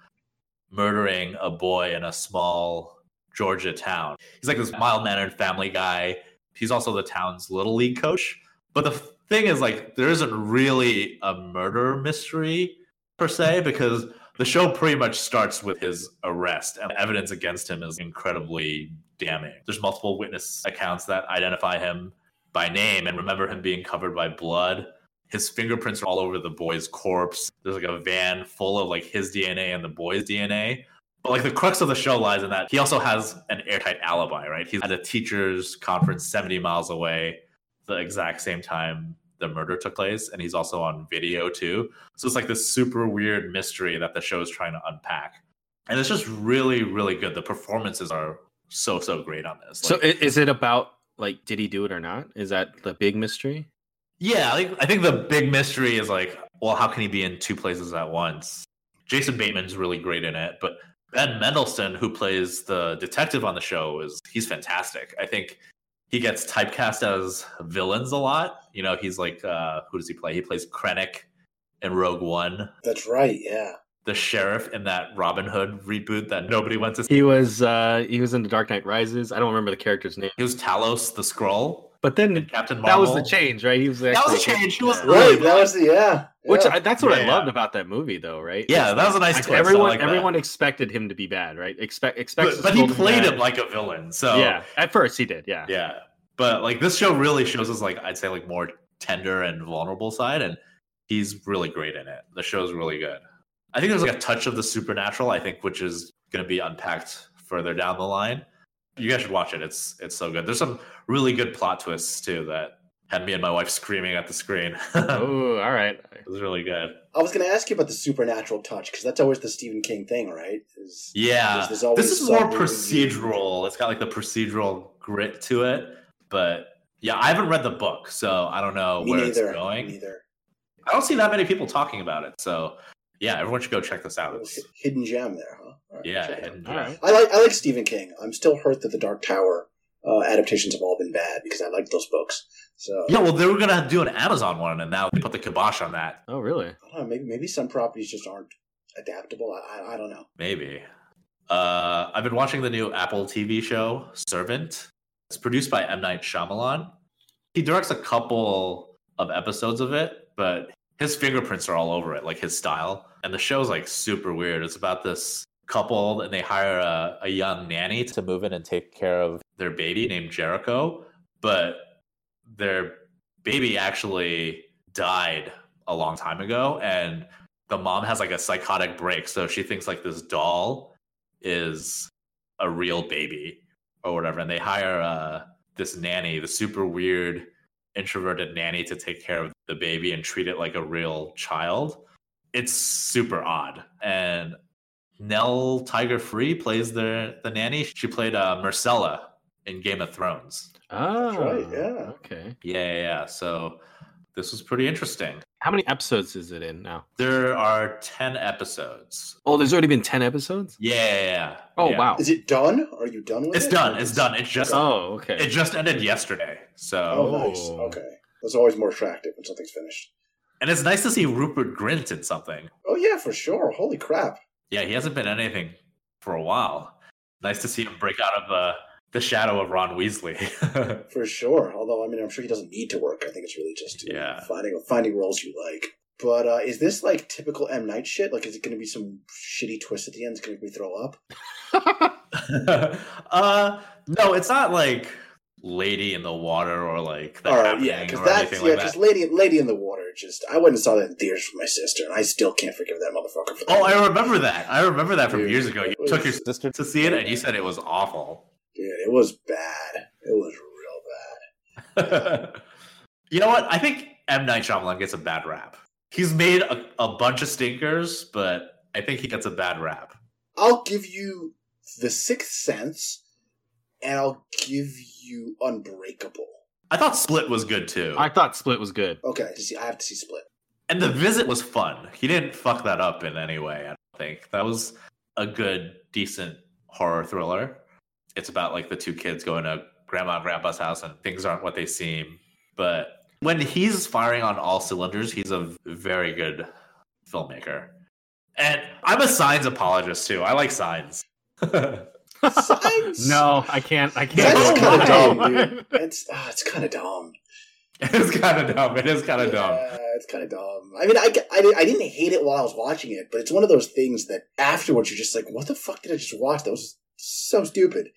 S1: murdering a boy in a small Georgia town. He's like this mild mannered family guy. He's also the town's little league coach. But the thing is, like, there isn't really a murder mystery per se because the show pretty much starts with his arrest and evidence against him is incredibly damning. There's multiple witness accounts that identify him by name and remember him being covered by blood. His fingerprints are all over the boy's corpse. There's like a van full of like his DNA and the boy's DNA. But like the crux of the show lies in that he also has an airtight alibi, right? He's at a teachers' conference 70 miles away, the exact same time the murder took place, and he's also on video too. So it's like this super weird mystery that the show is trying to unpack. And it's just really, really good. The performances are so, so great on this.
S2: So
S1: Like,
S2: i- is it about like did he do it or not? Is that the big mystery?
S1: yeah, I think, I think the big mystery is like, well, how can he be in two places at once? Jason Bateman's really great in it, but Ben Mendelsohn, who plays the detective on the show, is he's fantastic. I think he gets typecast as villains a lot. You know, he's like, uh, who does he play? He plays Krennic in Rogue One.
S3: That's right. Yeah.
S1: the sheriff in that Robin Hood reboot that nobody went to see.
S2: He was uh he was in the Dark Knight Rises. I don't remember the character's name.
S1: He was Talos the Skrull,
S2: But then
S1: Captain
S2: that was the change, right? He was
S1: That was a change. He was
S2: Yeah.
S1: really
S3: Right. That was the yeah.
S2: Which
S3: yeah.
S2: I, that's what I
S1: Yeah.
S2: loved about that movie, though, right?
S1: Yeah, that was a nice
S2: Like,
S1: twist.
S2: Everyone,
S1: like that.
S2: everyone expected him to be bad, right? Expect, expects.
S1: but, but he played him like a villain. So
S2: yeah, at first he did. Yeah,
S1: yeah. But like this show really shows us like I'd say like more tender and vulnerable side, and he's really great in it. The show's really good. I think there's like a touch of the supernatural. I think which is going to be unpacked further down the line. You guys should watch it. It's it's so good. There's some really good plot twists too that had me and my wife screaming at the screen.
S2: Oh, all right.
S1: It was really good.
S3: I was going to ask you about the supernatural touch because that's always the Stephen King thing, right? Is-
S1: Yeah,
S3: there's- there's
S1: this is more procedural. It's got like the procedural grit to it, but yeah, I haven't read the book, so I don't know
S3: Me
S1: where
S3: neither.
S1: it's going.
S3: Me neither.
S1: I don't see that many people talking about it, so yeah, everyone should go check this out. It's,
S3: hi- hidden gem there, huh? All right,
S1: yeah,
S3: check it out.
S1: hidden
S2: right.
S3: I like I like Stephen King. I'm still hurt that the Dark Tower uh, adaptations have all been bad because I like those books. So
S1: Yeah, well, they were gonna do an Amazon one, and now they put the kibosh on that.
S2: Oh, really?
S3: I don't know, maybe maybe some properties just aren't adaptable. I, I, I don't know.
S1: Maybe. Uh, I've been watching the new Apple TV show Servant. It's produced by M Night Shyamalan. He directs a couple of episodes of it, but his fingerprints are all over it, like his style. And the show's like super weird. It's about this couple, and they hire a, a young nanny to move in and take care of their baby named Jericho. But their baby actually died a long time ago, and the mom has like a psychotic break. So she thinks like this doll is a real baby or whatever. And they hire uh, this nanny, the super weird introverted nanny to take care of the baby and treat it like a real child. It's super odd. And Nell Tiger Free plays the the nanny. She played uh, Myrcella in Game of Thrones.
S2: Oh,
S3: right, yeah.
S2: Okay.
S1: Yeah, yeah, yeah. So this was pretty interesting.
S2: How many episodes is it in now?
S1: There are 10 episodes.
S2: Oh, there's already been ten episodes.
S1: Yeah, yeah, yeah.
S2: Oh,
S1: Yeah.
S2: wow.
S3: Is it done? Are you done with it?
S1: It's
S3: it?
S1: done.
S3: Or
S1: It's done. It just
S2: Oh, okay.
S1: it just ended yesterday. So
S3: Oh, nice.
S2: Oh.
S3: Okay. That's always more attractive when something's finished.
S1: and it's nice to see Rupert Grint in something.
S3: Oh yeah, for sure. Holy crap.
S1: Yeah, he hasn't been anything for a while. Nice to see him break out of the the shadow of Ron Weasley.
S3: For sure. Although I mean I'm sure he doesn't need to work. I think it's really just
S1: Yeah.
S3: finding finding roles you like. But uh, is this like typical M Night shit? Like, is it going to be some shitty twist at the end? It's going to make me throw up.
S1: uh, no, it's not like Lady in the Water or like the
S3: All right,
S1: Happening
S3: yeah, because
S1: or
S3: that's
S1: anything
S3: yeah,
S1: like
S3: because
S1: that.
S3: Lady Lady in the Water. Just I went and saw that in theaters with my sister, and I still can't forgive that motherfucker for oh, that.
S1: Oh, I remember that. I remember that from
S3: Dude,
S1: years ago. You
S3: was-
S1: took your
S4: Sister,
S1: to see it, and you said it was awful.
S3: Dude, it was bad. It was real bad.
S1: you know what? I think M Night Shyamalan gets a bad rap. He's made a, a bunch of stinkers, but I think he gets a bad rap.
S3: I'll give you The Sixth Sense, and I'll give you Unbreakable.
S1: I thought Split was good too,
S2: I thought Split was good.
S3: Okay, to see, I have to see Split.
S1: and The Visit was fun. He didn't fuck that up in any way. I don't think that was a good, decent horror thriller. It's about like the two kids going to grandma and grandpa's house, and things aren't what they seem. But when he's firing on all cylinders, he's a very good filmmaker. And I'm a signs apologist too. I like signs.
S3: Signs?
S2: no, I can't. I can't.
S3: That's kind of dumb, dude. It's ah, it's kind of dumb.
S1: it's kind of dumb. It is kind of dumb.
S3: Yeah, it's kind of dumb. I mean, I, I, I didn't hate it while I was watching it, but it's one of those things that afterwards you're just like, what the fuck did I just watch? That was so stupid.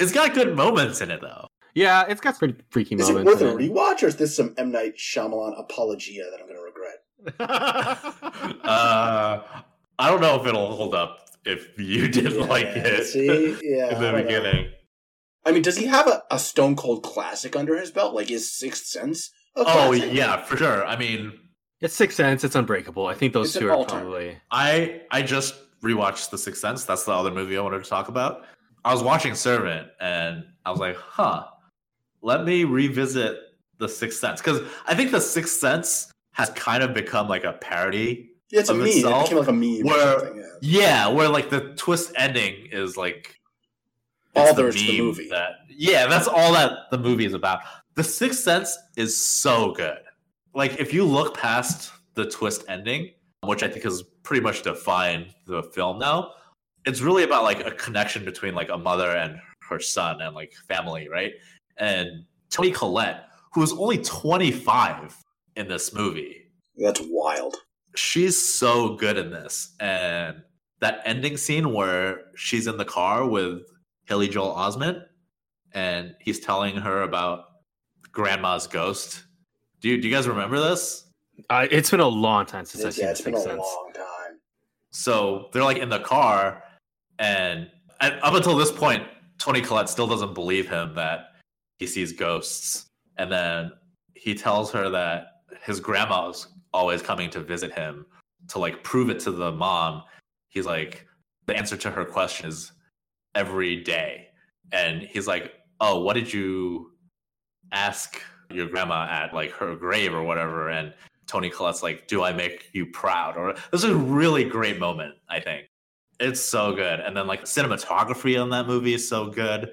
S1: It's got good moments in it though.
S2: Yeah, it's got pretty freaky
S3: Is it
S2: moments.
S3: worth a
S2: in it.
S3: rewatch, or is this some M Night Shyamalan apologia that I'm going to regret?
S1: Uh, I don't know if it'll hold up if you did
S3: Yeah,
S1: like it
S3: See, yeah,
S1: in the
S3: don't know.
S1: beginning.
S3: I mean, does he have a, a Stone Cold classic under his belt? Like is Sixth Sense? a
S1: Oh
S3: classic?
S1: yeah, for sure. I mean,
S2: it's Sixth Sense. It's Unbreakable. I think those two are
S3: alternate.
S2: probably.
S1: I I just rewatched The Sixth Sense. That's the other movie I wanted to talk about. I was watching Servant and I was like, huh, let me revisit The Sixth Sense because I think The Sixth Sense has kind of become like a parody.
S3: Yeah, it's a meme. It became like a meme
S1: where-.
S3: Yeah.
S1: Yeah, where like the twist ending is like
S3: All there is to the movie.
S1: That, yeah, that's all that the movie is about. The Sixth Sense is so good. Like if you look past the twist ending, which I think has pretty much defined the film now, it's really about like a connection between like a mother and her son and like family, right? And Toni Collette, who is only 25 in this movie,
S3: That's wild.
S1: She's so good in this and that ending scene where she's in the car with Haley Joel Osment and he's telling her about grandma's ghost. Do you, do you guys remember this?
S2: Uh, it's been a long time since I've
S3: It's,
S2: seen
S3: yeah,
S2: The
S3: it's been a
S2: Sense.
S3: long time.
S1: So they're like in the car and, and up until this point, Toni Collette still doesn't believe him that he sees ghosts. And then he tells her that his grandma's always coming to visit him to like prove it to the mom. He's like, the answer to her question is every day. And he's like, Oh, what did you ask your grandma at like her grave or whatever? And Toni Collette's like, Do I make you proud? Or this is a really great moment, I think. It's so good. And then like cinematography on that movie is so good.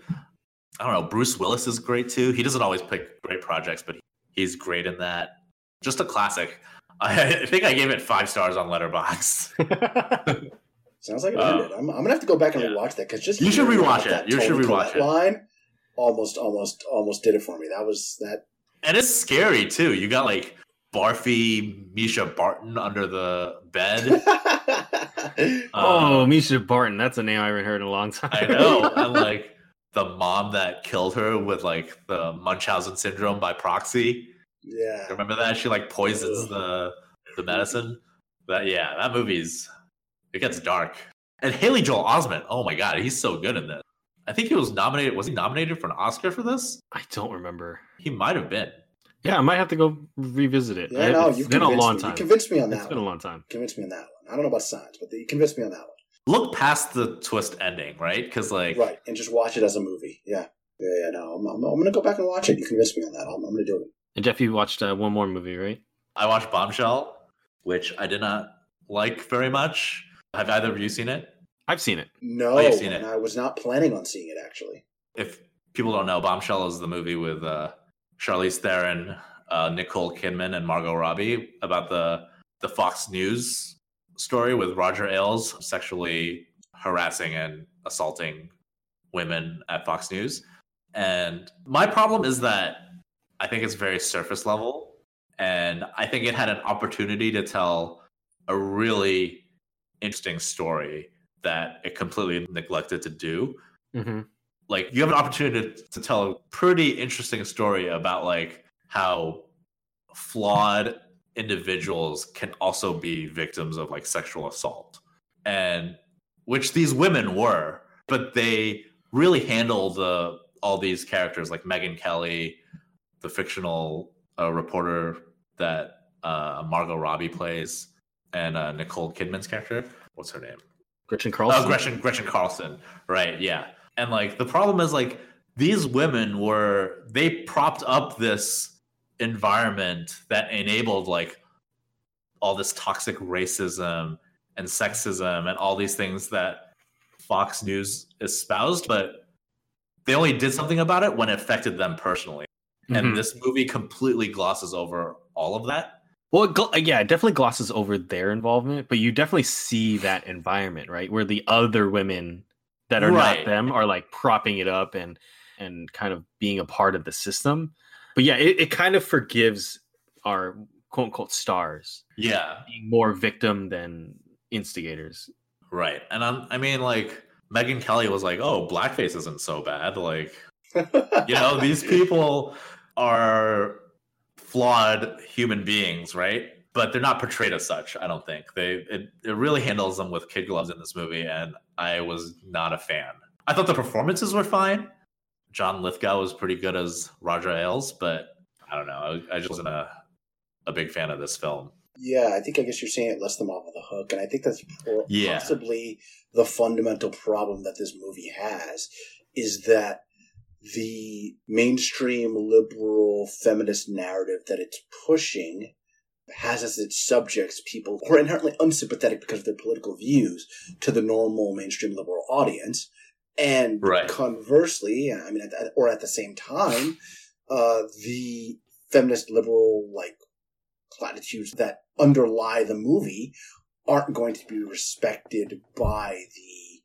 S1: I don't know. Bruce Willis is great too. He doesn't always pick great projects, but he's great in that. Just a classic. I think I gave it five stars on Letterboxd.
S3: Sounds like it
S1: Uh,
S3: ended. I'm, I'm gonna have to go back and
S1: yeah.
S3: rewatch that because just
S1: You should
S3: hearing
S1: rewatch
S3: that
S1: it. You should
S3: Toni
S1: rewatch
S3: Collette
S1: it.
S3: Line almost, almost, almost did it for me. That was that.
S1: and it's scary too. You got like barfy Mischa Barton under the bed.
S2: oh,
S1: Uh,
S2: Mischa Barton. That's a name I haven't heard in a long time.
S1: I know. and like the mom that killed her with like the Munchausen syndrome by proxy.
S3: Yeah.
S1: Remember that? She like poisons the the medicine. That yeah, that movie's it gets dark. And Haley Joel Osment, oh my god, he's so good in this. I think he was nominated. Was he nominated for an Oscar for this?
S2: I don't remember.
S1: He might have been.
S2: Yeah, I might have to go revisit it.
S3: Yeah, no,
S2: it's
S3: you've
S2: been a long
S3: me.
S2: time.
S3: You convinced me on that
S2: It's been a long time.
S3: Convinced me on that one. I don't know about science, but you convinced me on that one.
S1: Look past the twist ending, right? Because like
S3: Right, and just watch it as a movie. Yeah, yeah, yeah. No, I'm, I'm, I'm gonna go back and watch it. You convinced me on that. I'm, I'm gonna do it.
S2: And Jeff, you watched uh, one more movie, right?
S1: I watched Bombshell, which I did not like very much. Have either of you seen it?
S2: I've seen it.
S3: No,
S1: Oh, you've seen it.
S3: I was not planning on seeing it actually.
S1: If people don't know, Bombshell is the movie with uh, Charlize Theron, uh, Nicole Kidman, and Margot Robbie about the the Fox News story with Roger Ailes sexually harassing and assaulting women at Fox News. And my problem is that I think it's very surface level. and I think it had an opportunity to tell a really interesting story that it completely neglected to do.
S2: Mm-hmm.
S1: Like you have an opportunity to, to tell a pretty interesting story about like how flawed individuals can also be victims of like sexual assault and which these women were but they really handle the all these characters like Megyn Kelly the fictional uh, reporter that uh, Margot Robbie plays and uh, Nicole Kidman's character what's her name
S2: Gretchen Carlson.
S1: Oh, Gretchen Gretchen Carlson. Right, yeah. And like the problem is like these women were they propped up this environment that enabled like all this toxic racism and sexism and all these things that Fox News espoused, but they only did something about it when it affected them personally.
S2: Mhm.
S1: And this movie completely glosses over all of that.
S2: Well, it gl- yeah, it definitely glosses over their involvement, but you definitely see that environment, right? Where the other women that are
S1: Right.
S2: not them are like propping it up and and kind of being a part of the system. But yeah, it, it kind of forgives our quote unquote stars
S1: Yeah.
S2: being more victim than instigators.
S1: Right. And I'm, I mean, like, Megyn Kelly was like, oh, blackface isn't so bad. Like, you know, these people are flawed human beings, right? But they're not portrayed as such, I don't think. They it, it really handles them with kid gloves in this movie, and I was not a fan. I thought the performances were fine. John Lithgow was pretty good as Roger Ailes, but I don't know. I, I just wasn't a, a big fan of this film.
S3: Yeah, I think I guess you're saying it lets them off of the hook, and I think that's po-
S1: Yeah.
S3: possibly the fundamental problem that this movie has is that the mainstream liberal feminist narrative that it's pushing has as its subjects people who are inherently unsympathetic because of their political views to the normal mainstream liberal audience, and
S1: Right.
S3: conversely, I mean, at the, or at the same time, uh, the feminist liberal like platitudes that underlie the movie aren't going to be respected by the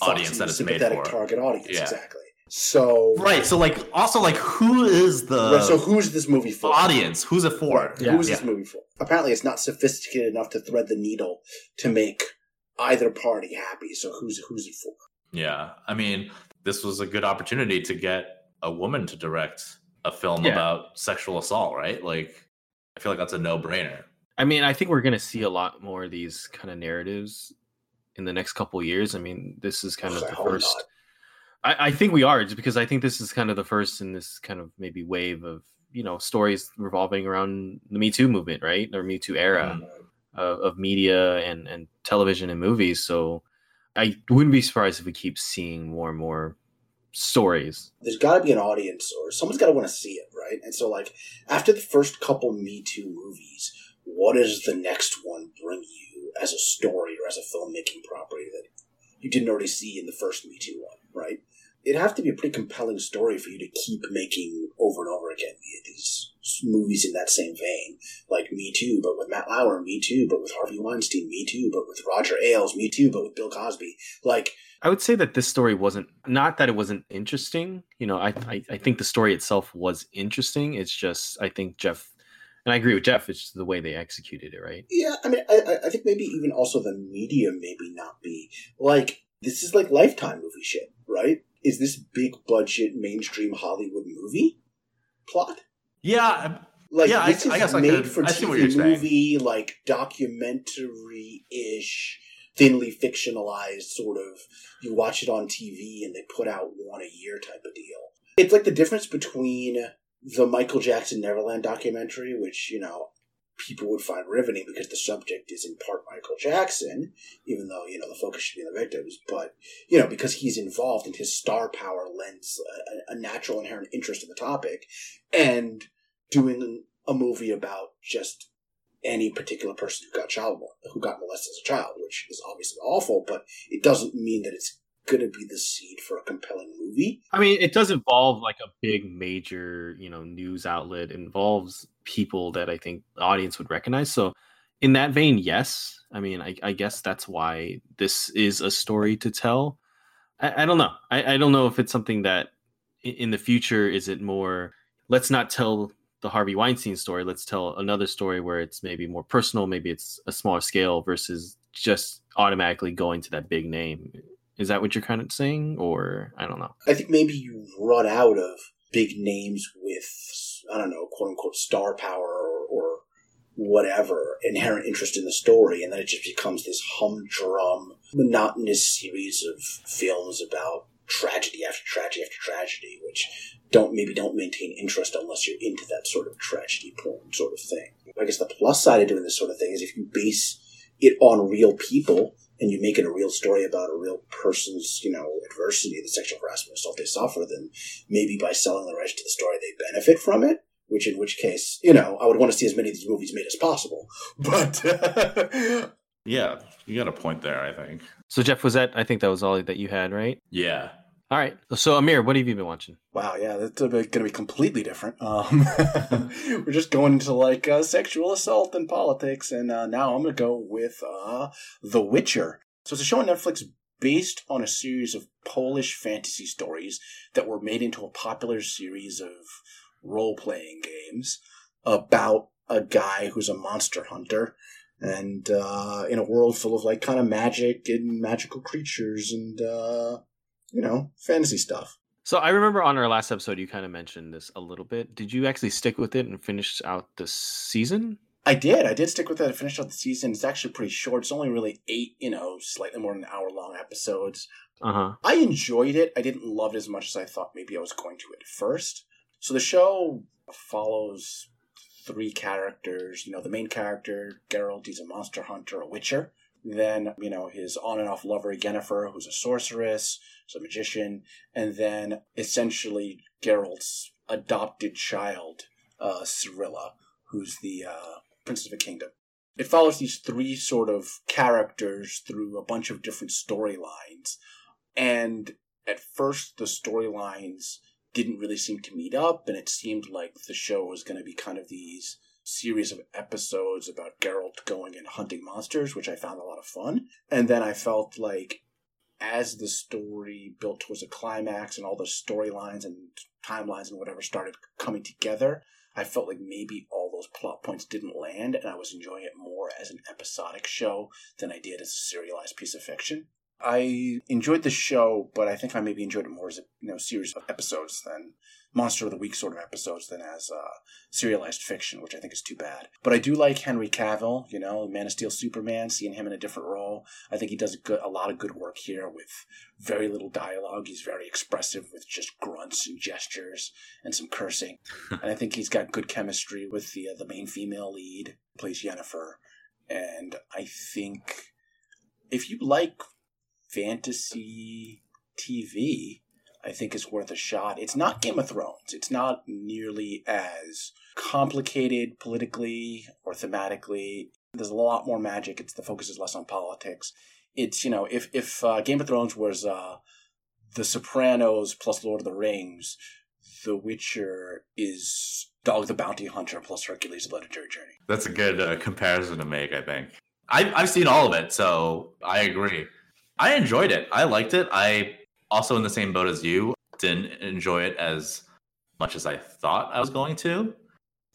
S1: Audience that it's made
S3: sympathetic
S1: for.
S3: target audience.
S1: Yeah.
S3: Exactly. So,
S1: Right. So, like, also, like, who is the
S3: Right, so who's this movie for?
S1: audience? Who's it for?
S3: Right,
S2: Yeah.
S3: who's this movie for? Apparently, it's not sophisticated enough to thread the needle to make either party happy. So, who's who's it for?
S1: Yeah, I mean, this was a good opportunity to get a woman to direct a film
S2: Yeah.
S1: about sexual assault, right? Like, I feel like that's a no-brainer.
S2: I mean, I think we're going to see a lot more of these kind of narratives in the next couple years. I mean, this is kind of
S3: I
S2: the first.
S3: not.
S2: I, I think we are, just because I think this is kind of the first in this kind of maybe wave of you know stories revolving around the Me Too movement, right, or Me Too era
S1: Mm.
S2: of, of media and and television and movies. So I wouldn't be surprised if we keep seeing more and more stories.
S3: There's got to be an audience, or someone's got to want to see it, right? And so, like, after the first couple Me Too movies, what does the next one bring you as a story or as a filmmaking property that you didn't already see in the first Me Too one, right? It'd have to be a pretty compelling story for you to keep making over and over again these movies in that same vein, like Me Too, but with Matt Lauer, Me Too, but with Harvey Weinstein, Me Too, but with Roger Ailes, Me Too, but with Bill Cosby. Like,
S2: I would say that this story wasn't not that it wasn't interesting. You know, I, I I think the story itself was interesting. It's just I think Jeff, and I agree with Jeff. It's just the way they executed it, right?
S3: Yeah, I mean, I, I- I think maybe even also the media maybe not be like this is like lifetime movie shit, right? Is this big budget mainstream Hollywood movie plot?
S1: Yeah,
S3: Like
S1: Yeah, I-
S3: this is
S1: I guess I
S3: made
S1: could-
S3: for
S1: I
S3: TV
S1: you're saying.
S3: movie, like documentary ish, thinly fictionalized sort of. You watch it on TV and they put out one a year type of deal. It's like the difference between the Michael Jackson Neverland documentary, which you know people would find riveting because the subject is in part Michael Jackson, even though you know the focus should be on the victims. But you know because he's involved and his star power lends a, a natural inherent interest in the topic, and doing a movie about just any particular person who got child who got molested as a child, which is obviously awful, but it doesn't mean that it's going to be the seed for a compelling movie.
S2: I mean, it does involve like a big major, you know, news outlet. Involves people that I think the audience would recognize. So, in that vein, yes. I mean, I, I guess that's why this is a story to tell. I, I don't know. I, I don't know if it's something that in the future is it more. Let's not tell the Harvey Weinstein story. Let's tell another story where it's maybe more personal, maybe it's a smaller scale versus just automatically going to that big name. Is that what you're kind of saying, or I don't know?
S3: I think maybe you run out of big names with I don't know, quote unquote, star power or, or whatever inherent interest in the story, and then it just becomes this humdrum, monotonous series of films about tragedy after tragedy after tragedy, which don't maybe don't maintain interest unless you're into that sort of tragedy porn sort of thing. I guess the plus side of doing this sort of thing is if you base it on real people and you make it a real story about a real person's, you know, adversity, the sexual harassment assault they suffer, then maybe by selling the rights to the story they benefit from it. Which, in which case, you know, I would want to see as many of these movies made as possible. But
S1: Yeah, you got a point there, I think.
S2: So Jeff, was that? I think that was all that you had, right?
S1: Yeah.
S2: All right. So Amir, what have you been watching?
S3: Wow, yeah, that's going to be completely different. Um, we're just going into like uh, sexual assault and politics, and uh, now I'm going to go with uh, The Witcher. So it's a show on Netflix based on a series of Polish fantasy stories that were made into a popular series of role playing games about a guy who's a monster hunter. And uh, in a world full of like kind of magic and magical creatures and uh, you know fantasy stuff.
S2: So I remember on our last episode, you kind of mentioned this a little bit. Did you actually stick with it and finish out the season?
S3: I did. I did stick with it. I finished out the season. It's actually pretty short. It's only really eight, you know, slightly more than an hour long episodes.
S2: Uh huh.
S3: I enjoyed it. I didn't love it as much as I thought maybe I was going to at first. So the show follows three characters. You know, the main character, Geralt, he's a monster hunter, a witcher. Then, you know, his on and off lover, Yennefer, who's a sorceress, who's a magician. And then essentially Geralt's adopted child, uh, Cirilla, who's the uh, princess of a kingdom. It follows these three sort of characters through a bunch of different storylines. And at first, the storylines didn't really seem to meet up, and it seemed like the show was going to be kind of these series of episodes about Geralt going and hunting monsters, which I found a lot of fun. And then I felt like as the story built towards a climax and all the storylines and timelines and whatever started coming together, I felt like maybe all those plot points didn't land, and I was enjoying it more as an episodic show than I did as a serialized piece of fiction. I enjoyed the show, but I think I maybe enjoyed it more as a you know series of episodes than Monster of the Week sort of episodes than as uh, serialized fiction, which I think is too bad. But I do like Henry Cavill, you know, Man of Steel Superman, seeing him in a different role. I think he does a, good, a lot of good work here with very little dialogue. He's very expressive with just grunts and gestures and some cursing. and I think he's got good chemistry with the uh, the main female lead, plays Yennefer. And I think if you like fantasy TV, I think is worth a shot. It's not Game of Thrones. It's not nearly as complicated politically or thematically. There's a lot more magic. It's the focus is less on politics. It's you know if if uh, Game of Thrones was uh, The Sopranos plus Lord of the Rings, The Witcher is Dog the Bounty Hunter plus Hercules: The Legendary Journey.
S1: That's a good uh, comparison to make, I think. I've I've seen all of it, so I agree. I enjoyed it. I liked it. I also in the same boat as you didn't enjoy it as much as I thought I was going to.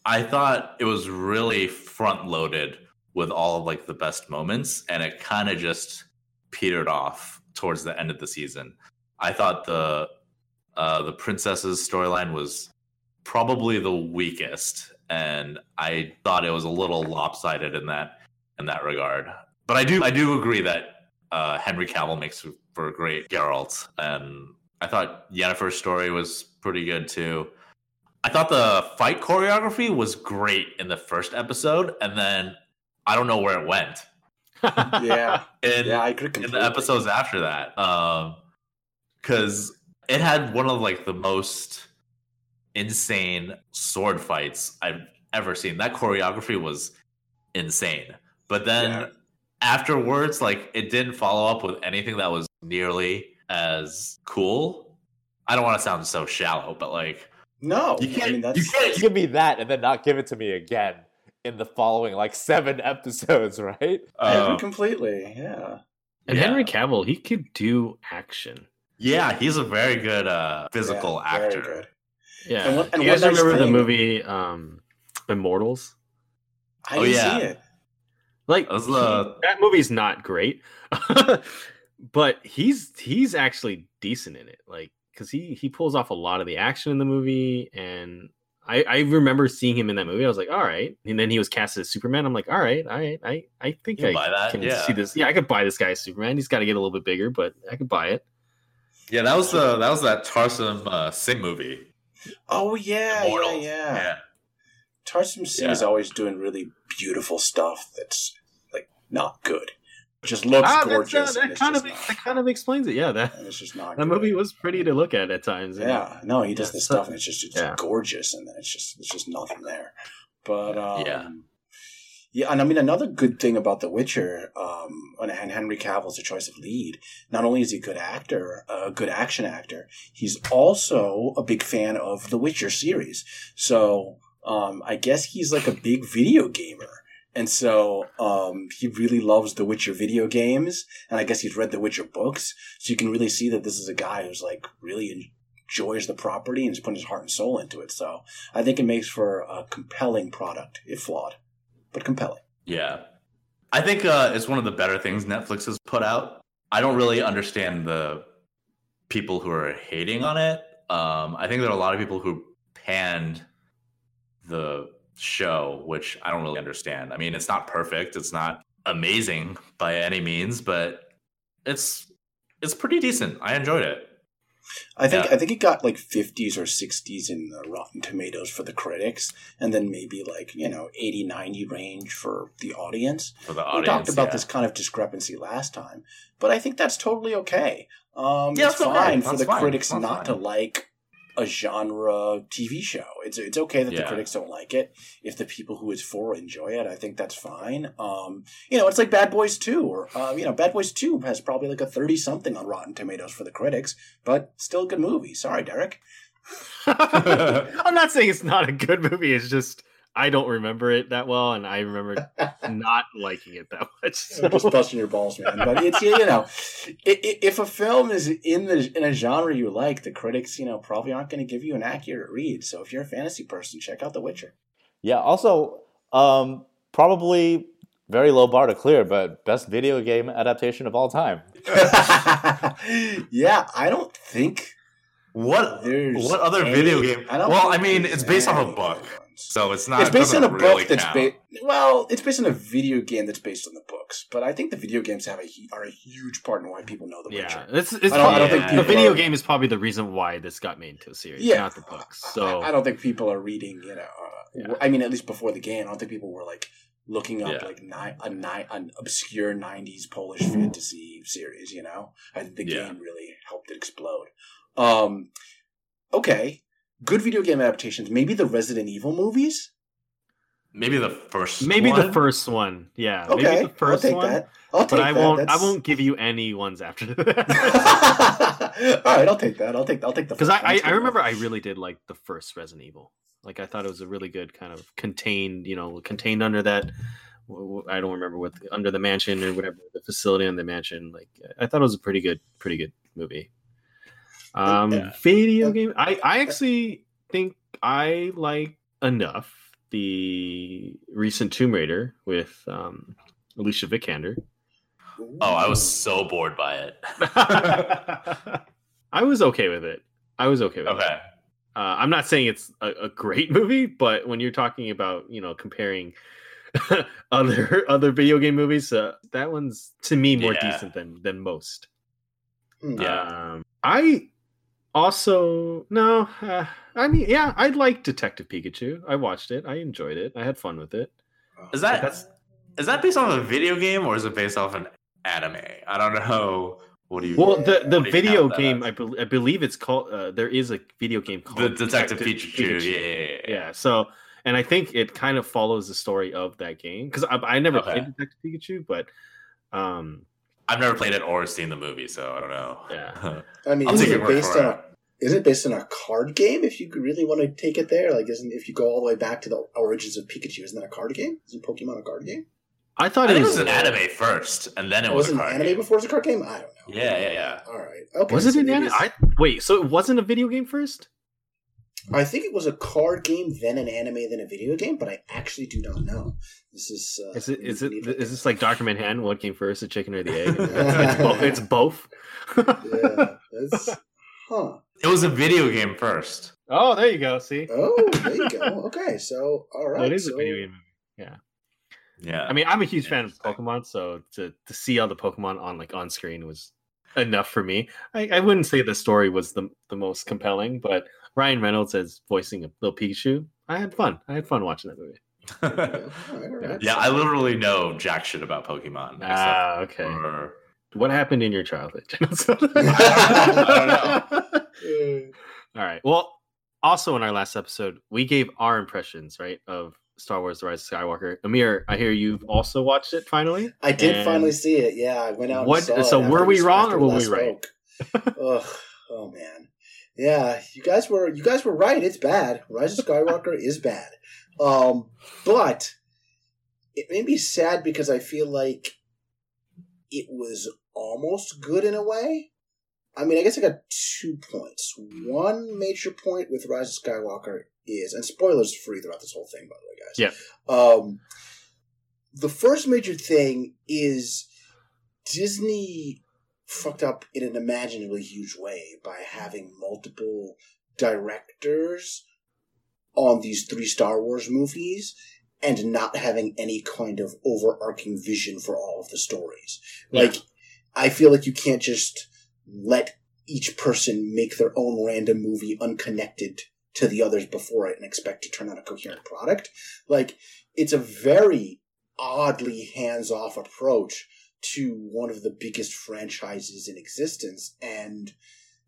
S1: I thought it was really front loaded with all of like the best moments and it kind of just petered off towards the end of the season. I thought the uh the princess's storyline was probably the weakest and I thought it was a little lopsided in that in that regard. But I do I do agree that uh, Henry Cavill makes for a great Geralt, and I thought Yennefer's story was pretty good too. I thought the fight choreography was great in the first episode, and then I don't know where it went.
S3: Yeah,
S1: In,
S3: yeah, I agree
S1: in the episodes after that, because it had one of like the most insane sword fights I've ever seen. That choreography was insane. But then
S3: Yeah.
S1: Afterwards, like it didn't follow up with anything that was nearly as cool. I don't want to sound so shallow, but like
S3: No,
S1: you can't,
S3: I mean that's
S1: you can't,
S4: Give me that and then not give it to me again in the following like seven episodes, right?
S1: Uh,
S3: completely. Yeah,
S2: And
S1: Yeah.
S2: Henry Cavill, he could do action.
S1: yeah, he's a very good uh, physical
S3: Yeah, very
S1: actor.
S3: good.
S2: Yeah.
S3: And what- and
S2: you guys
S3: one nice
S2: remember the movie um, Immortals.
S3: I
S1: Oh,
S3: didn't
S1: yeah.
S3: see it.
S2: Like
S1: That was
S2: he- that movie's not great, but he's he's actually decent in it. Like because he he pulls off a lot of the action in the movie, and I I remember seeing him in that movie. I was like, all right, and then he was cast as Superman. I'm like, all right, all right, I I think
S1: You
S2: I
S1: buy that,
S2: can
S1: yeah.
S2: see this. Yeah, I could buy this guy as Superman. He's got to get a little bit bigger, but I could buy it.
S1: Yeah, that was the that was that Tarsem uh, Singh movie.
S3: Oh yeah,
S1: Immortals.
S3: yeah, yeah. Tarsem Singh
S1: Yeah.
S3: is always doing really beautiful stuff that's like not good. It just looks
S2: Ah,
S3: gorgeous. and
S2: that kind of
S3: just
S2: that kind of explains it. Yeah, that
S3: it's just not.
S2: that
S3: good.
S2: movie was pretty to look at at times.
S3: Yeah, no, he does
S2: Yeah,
S3: this stuff and it's just it's
S2: yeah.
S3: gorgeous, and then it's just it's just nothing there. But um,
S1: Yeah.
S3: yeah, and I mean another good thing about The Witcher, um, and and Henry Cavill's the choice of lead. Not only is he a good actor, a good action actor, he's also a big fan of the Witcher series. So um, I guess he's like a big video gamer. And so um, he really loves the Witcher video games, and I guess he's read the Witcher books. So you can really see that this is a guy who's like really enjoys the property and is putting his heart and soul into it. So I think it makes for a compelling product, if flawed, but compelling.
S1: Yeah. I think uh, it's one of the better things Netflix has put out. I don't really understand the people who are hating on it. Um, I think there are a lot of people who panned the show, which I don't really understand. I mean, it's not perfect, it's not amazing by any means, but it's it's pretty decent. I enjoyed it.
S3: I think
S1: Yeah.
S3: I think it got like 50s or 60s in the Rotten Tomatoes for the critics, and then maybe like you know 80 90 range for the audience.
S1: For the
S3: we talked about
S1: yeah.
S3: this kind of discrepancy last time, but I think that's totally okay. Um,
S1: Yeah,
S3: it's
S1: it's okay.
S3: fine for the
S1: fine.
S3: critics
S1: That's
S3: not to like a genre TV show. It's it's okay that the critics don't like it. If the people who it's for enjoy it, I think that's fine. Um, you know, it's like Bad Boys Two, or uh, you know, Bad Boys Two has probably like a thirty something on Rotten Tomatoes for the critics, but still a good movie. Sorry, Derek.
S2: I'm not saying it's not a good movie. It's just I don't remember it that well, and I remember not liking it that much.
S3: I'm just
S2: So.
S3: busting your balls, man. But it's you know, i- i- if a film is in the in a genre you like, the critics you know probably aren't going to give you an accurate read. So if you're a fantasy person, check out The Witcher.
S4: Yeah. Also, um, probably very low bar to clear, but best video game adaptation of all time.
S3: yeah, I don't think
S1: What
S3: there's
S1: what other
S3: any-
S1: video game?
S3: I don't
S1: Well, I mean, it's based off a book,
S3: other ones.
S1: So it's not.
S3: it's based on a
S1: doesn't
S3: book that's
S1: count.
S3: based. Well, it's based on a video game that's based on the books. But I think the video games have a are a huge part in why people know The
S2: Yeah,
S3: Witcher.
S2: it's, it's
S3: I don't-
S1: I don't think
S2: the video
S3: are-
S2: game is probably the reason why this got made into a series,
S3: Yeah.
S2: not the books. So
S3: I, I don't think people are reading. You know, uh,
S2: Yeah.
S3: I mean, at least before the game, I don't think people were like looking up
S1: Yeah.
S3: like ni- a ni- an obscure '90s Polish fantasy series. You know, I think the
S1: Yeah.
S3: game really helped it explode. Um, okay, good video game adaptations. Maybe the Resident Evil movies.
S1: Maybe the first.
S2: maybe the
S1: one?
S2: first one, yeah,
S3: Okay,
S2: maybe the 1st
S3: I'll take
S2: one.
S3: that. I'll take
S2: But I
S3: that.
S2: won't.
S3: That's-
S2: I won't give you any ones after that.
S3: All right, I'll take that. I'll take. I'll take the
S2: Because
S3: first
S2: I,
S3: one.
S2: I, I remember. I really did like the first Resident Evil. Like I thought it was a really good kind of contained, you know, contained under that. I don't remember what under the mansion or whatever the facility on the mansion. Like I thought it was a pretty good, pretty good movie. Um,
S1: Yeah.
S2: video game. I I actually think I like enough the recent Tomb Raider with um, Alicia Vikander.
S1: Oh, I was so bored by it.
S2: I was okay with it. I was okay with it.
S1: okay.
S2: Uh, I'm not saying it's a, a great movie, but when you're talking about you know comparing other other video game movies, uh, that one's to me more
S1: Yeah.
S2: decent than than most.
S3: Hmm.
S1: Yeah.
S2: Um, I also no, uh, I mean yeah, I like Detective Pikachu. I watched it. I enjoyed it. I had fun with it.
S1: Is that
S2: That's-
S1: is that based off a video game or is it based off an anime? I don't know. What do you?
S2: Well, the the
S1: you
S2: video game. I, bel I believe it's called. Uh, there is a video game called
S1: the Detective Pikachu. Yeah, yeah, yeah.
S2: yeah so and i think it kind of follows the story of that game because I, I never
S1: Okay.
S2: played detective pikachu but um
S1: I've never played it or seen the movie, so I don't know.
S2: Yeah.
S3: I mean,
S1: I'll
S3: isn't it based on
S1: it.
S3: a isn't it based on a card game? If you really want to take it there, like, isn't if you go all the way back to the origins of Pikachu, isn't that a card game? Isn't Pokemon a card game?
S2: i thought
S1: I
S2: it was,
S1: was an anime first, and then it was,
S3: was
S1: a
S3: it an anime
S1: game.
S3: before it was a card game? I don't know.
S1: Yeah, yeah, yeah.
S3: All right. Okay.
S2: was it
S3: so
S2: an anime I, wait so it wasn't a video game first
S3: I think it was a card game, then an anime, then a video game, but I actually do not know. This is uh,
S2: Is it is it
S3: need-
S2: is this like Doctor Manhattan? What came first, the chicken or the egg? it's, both. it's both.
S3: yeah, that's huh.
S1: It was a video game first.
S2: oh, there you go. See,
S3: Oh, there you go. Okay, so all right,
S2: it is
S3: so,
S2: a video game.
S1: Yeah. Yeah.
S2: I mean, I'm a huge fan of Pokemon, so to to see all the Pokemon on like on screen was enough for me. I, I wouldn't say the story was the the most compelling, but Ryan Reynolds as voicing a little Pikachu, I had fun. I had fun watching that movie.
S3: All right, all right.
S1: yeah, I literally know jack shit about Pokemon.
S2: Ah, okay.
S1: for-
S2: What happened in your childhood?
S1: I
S2: All right. Well, also in our last episode, we gave our impressions, right, of Star Wars: The Rise of Skywalker. Amir, I hear you've also watched it finally.
S3: I did
S2: And-
S3: finally see it. Yeah, I went out.
S2: What-
S3: And saw
S2: so
S3: after
S2: were we wrong or were we right?
S3: Ugh, oh man, yeah, you guys were you guys were right. It's bad. Rise of Skywalker is bad. Um, but it made me sad because I feel like it was almost good in a way. I mean, I guess I got two points. One major point with Rise of Skywalker is, and spoilers free throughout this whole thing, by the way, guys.
S2: Yeah.
S3: Um, the first major thing is Disney fucked up in an imaginably huge way by having multiple directors on these three Star Wars movies and not having any kind of overarching vision for all of the stories.
S2: Yeah.
S3: Like, I feel like you can't just let each person make their own random movie unconnected to the others before it and expect to turn out a coherent product. Like, it's a very oddly hands off approach to one of the biggest franchises in existence. And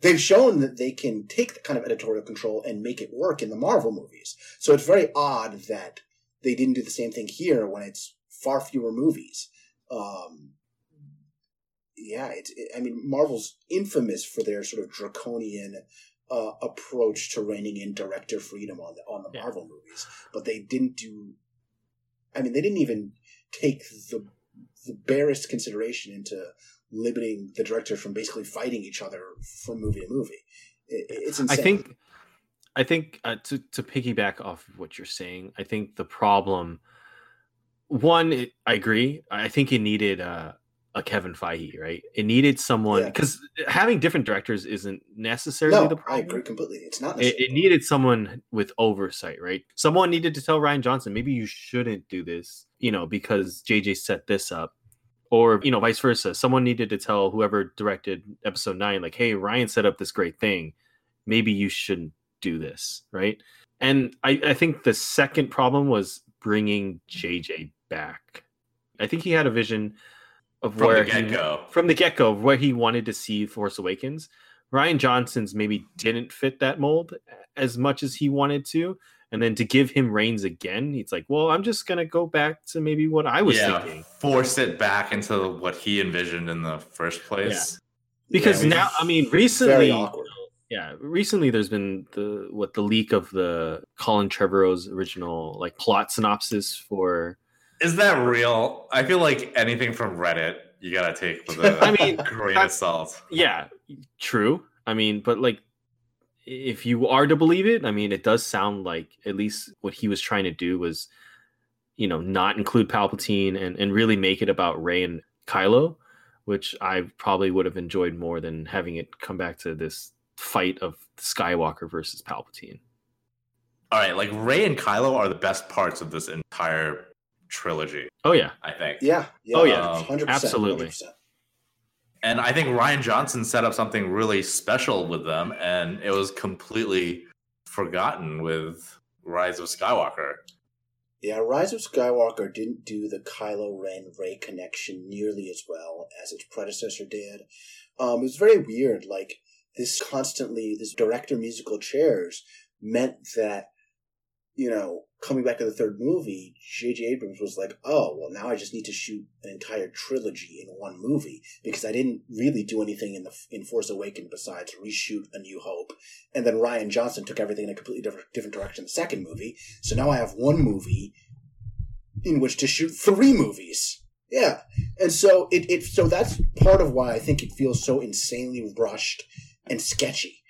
S3: they've shown that they can take the kind of editorial control and make it work in the Marvel movies. So it's very odd that they didn't do the same thing here when it's far fewer movies. Um, yeah, it's. It, I mean, Marvel's infamous for their sort of draconian uh, approach to reining in director freedom on the on the
S2: Yeah.
S3: Marvel movies, but they didn't do. I mean, they didn't even take the the barest consideration into limiting the director from basically fighting each other from movie to movie. It, it's
S2: I
S3: insane.
S2: think, I think uh, to to piggyback off of what you're saying, I think the problem, one, it, I agree. I think it needed uh, a Kevin Feige, right? It needed someone
S3: Yeah.
S2: because having different directors isn't necessarily
S3: no,
S2: the
S3: I
S2: problem.
S3: agree completely. It's not.
S2: It,
S3: necessarily
S2: it needed someone with oversight, right? Someone needed to tell Rian Johnson, maybe you shouldn't do this, you know, because JJ set this up. Or, you know, vice versa. Someone needed to tell whoever directed episode nine, like, hey, Rian set up this great thing. Maybe you shouldn't do this, right? And I, I think the second problem was bringing JJ back. I think he had a vision of
S1: From
S2: where
S1: the
S2: he-
S1: get go.
S2: from the get go where he wanted to see Force Awakens. Rian Johnson's maybe didn't fit that mold as much as he wanted to. And then to give him reins again, he's like, well, I'm just going to go back to maybe what I was
S1: yeah,
S2: thinking.
S1: force it back into what he envisioned in the first place.
S2: Because
S1: Yeah,
S2: now, I mean, recently,
S3: awkward.
S2: Yeah, recently there's been the what the leak of the Colin Trevorrow's original like plot synopsis for.
S1: Is that real? I feel like anything from Reddit you gotta take with a
S2: I mean,
S1: grain of salt.
S2: Yeah, true. I mean, but like, if you are to believe it, I mean, it does sound like at least what he was trying to do was, you know, not include Palpatine and and really make it about Rey and Kylo, which I probably would have enjoyed more than having it come back to this fight of Skywalker versus Palpatine.
S1: All right, like Rey and Kylo are the best parts of this entire trilogy.
S2: Oh yeah,
S1: I think.
S3: Yeah. yeah
S2: Oh, yeah.
S1: Um,
S3: 100%,
S2: absolutely.
S3: 100%.
S1: And I think Rian Johnson set up something really special with them, and it was completely forgotten with Rise of Skywalker.
S3: Yeah, Rise of Skywalker didn't do the Kylo Ren Rey connection nearly as well as its predecessor did. Um, it was very weird. Like this constantly, this director musical chairs meant that you know, coming back to the third movie, J.J. Abrams was like, "Oh, well, now I just need to shoot an entire trilogy in one movie because I didn't really do anything in the in Force Awakens besides reshoot A New Hope." And then Rian Johnson took everything in a completely different different direction the second movie. So now I have one movie in which to shoot three movies. Yeah, and so it, it so that's part of why I think it feels so insanely rushed and sketchy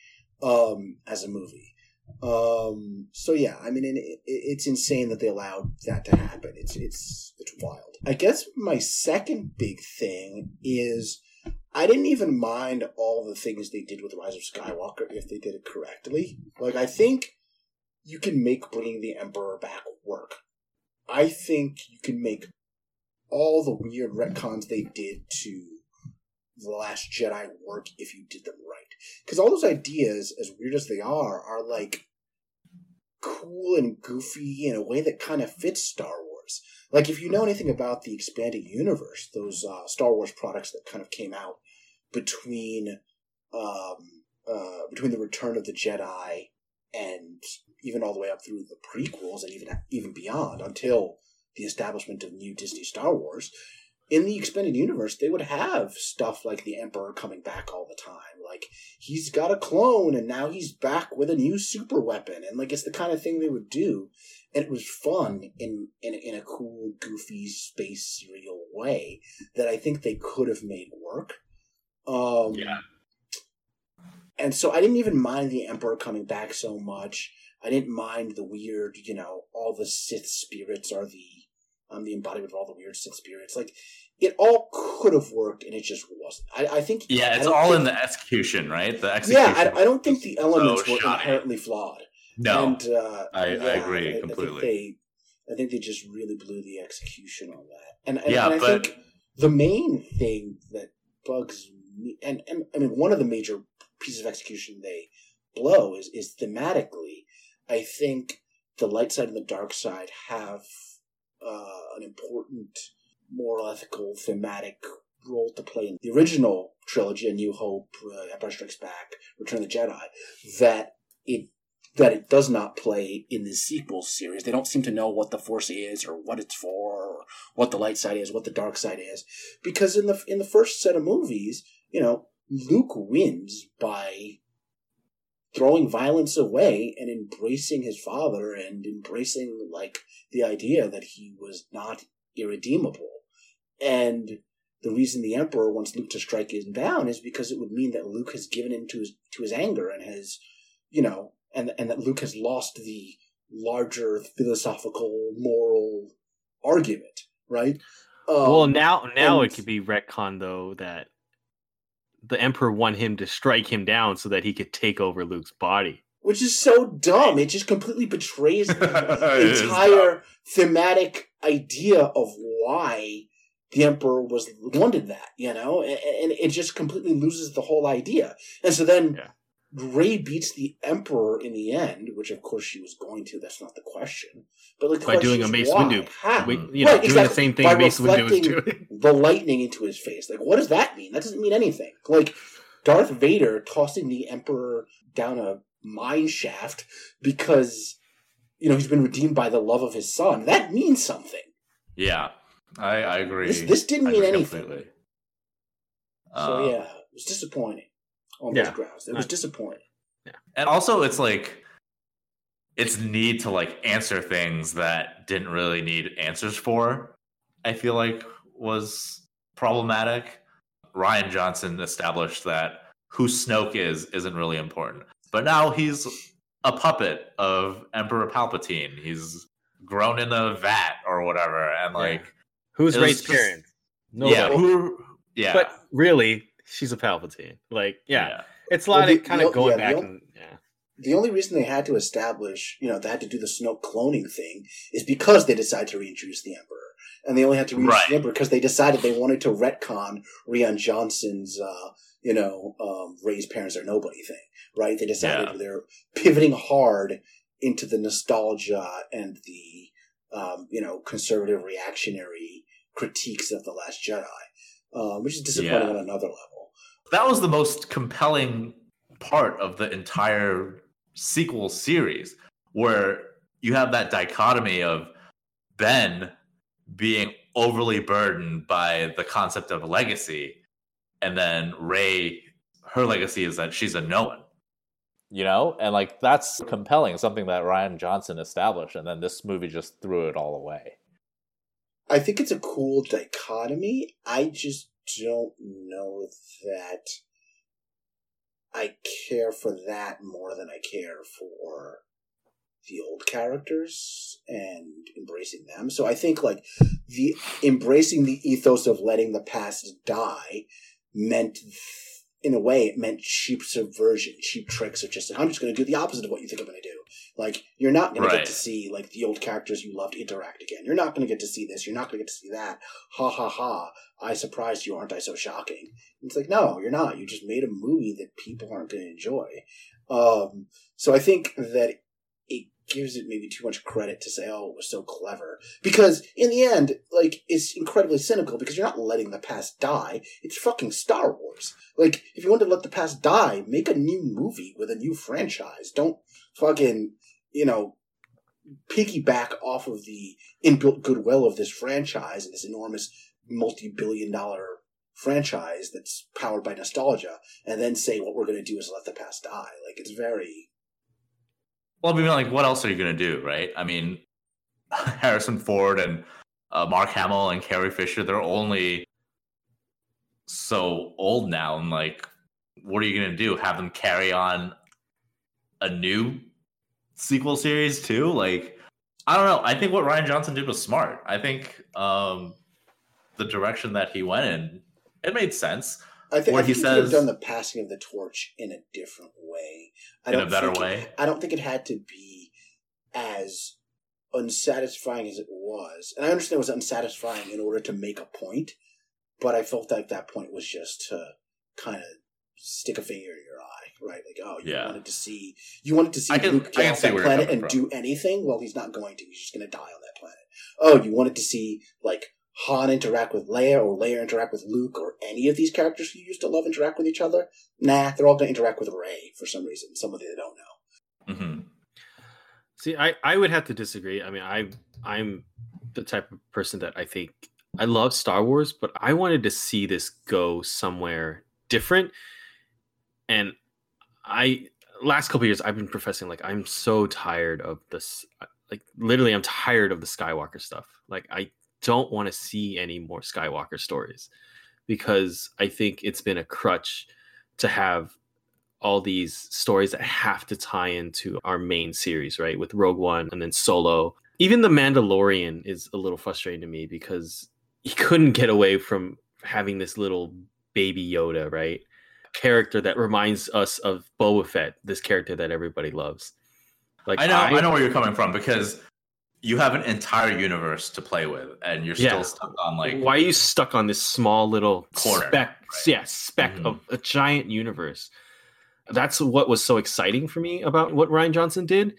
S3: um, as a movie. Um, so yeah, I mean, it, it's insane that they allowed that to happen. It's it's it's wild. I guess my second big thing is I didn't even mind all the things they did with Rise of Skywalker if they did it correctly. Like I think you can make bringing the Emperor back work. I think you can make all the weird retcons they did to the Last Jedi work if you did them right. Because all those ideas, as weird as they are, are like cool and goofy in a way that kind of fits Star Wars. Like if you know anything about the expanded universe, those uh, Star Wars products that kind of came out between um, uh, between the Return of the Jedi and even all the way up through the prequels and even even beyond until the establishment of new Disney Star Wars, in the expanded universe, they would have stuff like the Emperor coming back all the time. Like he's got a clone, and now he's back with a new super weapon, and like it's the kind of thing they would do, and it was fun in in in a cool, goofy space serial way that I think they could have made work. Um,
S1: Yeah.
S3: And so I didn't even mind the Emperor coming back so much. I didn't mind the weird, you know, all the Sith spirits are the um the embodiment of all the weird Sith spirits. Like it all could have worked, and it just wasn't. I, I think
S1: Yeah, it's all
S3: think-
S1: in the execution, right? The execution.
S3: Yeah, I, I don't think the elements
S1: so
S3: were inherently flawed.
S1: No.
S3: and, uh,
S1: I- I agree
S3: I- I
S1: completely.
S3: think they, I think they just really blew the execution on that. And, and,
S1: Yeah,
S3: and I
S1: but-
S3: think the main thing that bugs me, and, and I mean, one of the major pieces of execution they blow is is thematically. I think the light side and the dark side have uh, an important moral, ethical, thematic role to play in the original trilogy, A New Hope, uh, Empire Strikes Back, Return of the Jedi. That it that it does not play in the sequel series. They don't seem to know what the Force is, or what it's for, or what the light side is, what the dark side is, because in the in the first set of movies, you know, Luke wins by throwing violence away and embracing his father and embracing like the idea that he was not irredeemable. And the reason the Emperor wants Luke to strike him down is because it would mean that Luke has given in to his to his anger and has, you know, and and that Luke has lost the larger philosophical moral argument, right? Um,
S2: well, now now
S3: and-
S2: it could be retcon though that the Emperor want him to strike him down so that he could take over Luke's body.
S3: which is so dumb. It just completely betrays the entire thematic idea of why the emperor was wanted that, you know, and, and it just completely loses the whole idea. And so then
S2: Yeah.
S3: Rey beats the emperor in the end, which of course she was going to. That's not the question. But like the
S2: By doing
S3: question
S2: a
S3: is
S2: Mace
S3: why?
S2: Windu.
S3: How?
S2: We, you know,
S3: Right,
S2: doing the same thing
S3: By
S2: Mace Windu was doing.
S3: the lightning into his face. Like, what does that mean? That doesn't mean anything. Like, Darth Vader tossing the Emperor down a mine shaft because, you know, he's been redeemed by the love of his son. That means something.
S1: Yeah, I, I agree.
S3: This, this didn't mean anything.
S1: completely.
S3: So,
S1: Uh,
S3: yeah, it was disappointing on
S2: Yeah.
S3: those grounds. It was disappointing. Yeah.
S1: And also it's like it's need to like answer things that didn't really need answers for i feel like was problematic rian johnson established that who snoke is isn't really important but now he's a puppet of emperor palpatine he's grown in a vat or whatever and like
S2: Who's
S1: It was
S2: Rey's
S1: just-
S2: parents?
S1: yeah
S2: Nobody.
S1: who yeah
S2: But really, she's a Palpatine. Like, yeah, it's a lot
S3: Well, the-
S2: of kind
S3: the-
S2: of going
S3: yeah,
S2: back
S3: the-
S2: and yeah.
S3: The only reason they had to establish, you know, they had to do the Snoke cloning thing is because they decided to reintroduce the Emperor. And they only had to reintroduce
S1: Right.
S3: the Emperor because they decided they wanted to retcon Rian Johnson's, uh, you know, um, Rey's parents are nobody thing, right? They decided
S1: Yeah.
S3: they're pivoting hard into the nostalgia and the, um, you know, conservative reactionary critiques of The Last Jedi, uh, which is disappointing
S1: Yeah.
S3: on another level.
S1: that was the most compelling part of the entire sequel series where you have that dichotomy of ben being overly burdened by the concept of legacy and then rey her legacy is that she's a no one
S4: you know and like that's compelling something that rian johnson established and then this movie just threw it all away
S3: I think it's a cool dichotomy. I just don't know that I care for that more than I care for the old characters and embracing them. So I think like the embracing the ethos of letting the past die meant in a way it meant cheap subversion, cheap tricks of just saying, I'm just going to do the opposite of what you think I'm going to do. Like you're not going right. to get to see like the old characters you loved interact again. You're not going to get to see this. You're not going to get to see that. Ha ha ha! I surprised you, aren't I so shocking? It's like no, you're not. You just made a movie that people aren't going to enjoy. Um, so I think that gives it maybe too much credit to say, "Oh, it was so clever," because in the end, like, it's incredibly cynical because you're not letting the past die. It's fucking Star Wars. Like, if you want to let the past die, make a new movie with a new franchise. Don't fucking, you know, piggyback off of the inbuilt goodwill of this franchise and this enormous multi-billion-dollar franchise that's powered by nostalgia, and then say what we're going to do is let the past die. Like, it's very
S1: well, I mean, like, what else are you going to do, right? I mean, Harrison Ford and uh, Mark Hamill and Carrie Fisher, they're only so old now. And, like, what are you going to do? Have them carry on a new sequel series, too? Like, I don't know. I think what Rian Johnson did was smart. I think um, the direction that he went in, it made sense.
S3: I think, I think he, he says, could have done the passing of the torch in a different way. I
S1: in a better way.
S3: It, I don't think it had to be as unsatisfying as it was, and I understand it was unsatisfying in order to make a point. But I felt like that point was just to kind of stick a finger in your eye, right? Like, oh, you yeah. wanted to see you wanted to see can, Luke get off that planet and from. do anything. Well, he's not going to. He's just going to die on that planet. Oh, you wanted to see like Han interact with Leia or Leia interact with Luke or any of these characters who used to love interact with each other. Nah, they're all going to interact with Rey for some reason, somebody they don't know.
S2: Mm-hmm. See, I, I would have to disagree. I mean, I I'm the type of person that I think I love Star Wars, but I wanted to see this go somewhere different. And I last couple years I've been professing like I'm so tired of this like literally I'm tired of the Skywalker stuff. Like I don't want to see any more Skywalker stories because I think it's been a crutch to have all these stories that have to tie into our main series, right? With Rogue One and then Solo. Even The Mandalorian is a little frustrating to me because he couldn't get away from having this little baby Yoda, right? Character that reminds us of Boba Fett, this character that everybody loves.
S1: Like I know, I, I know where you're coming from because you have an entire universe to play with and you're yeah. still stuck on like
S2: why are you stuck on this small little corner speck right? yeah speck mm-hmm. of a giant universe that's what was so exciting for me about what Rian johnson did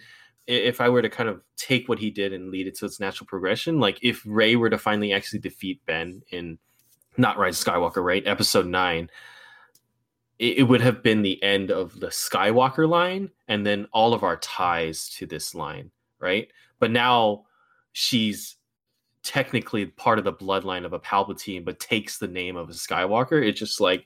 S2: if i were to kind of take what he did and lead it to its natural progression like if rey were to finally actually defeat ben in not rise skywalker right episode 9 it, it would have been the end of the skywalker line and then all of our ties to this line right but now she's technically part of the bloodline of a Palpatine, but takes the name of a Skywalker. It's just like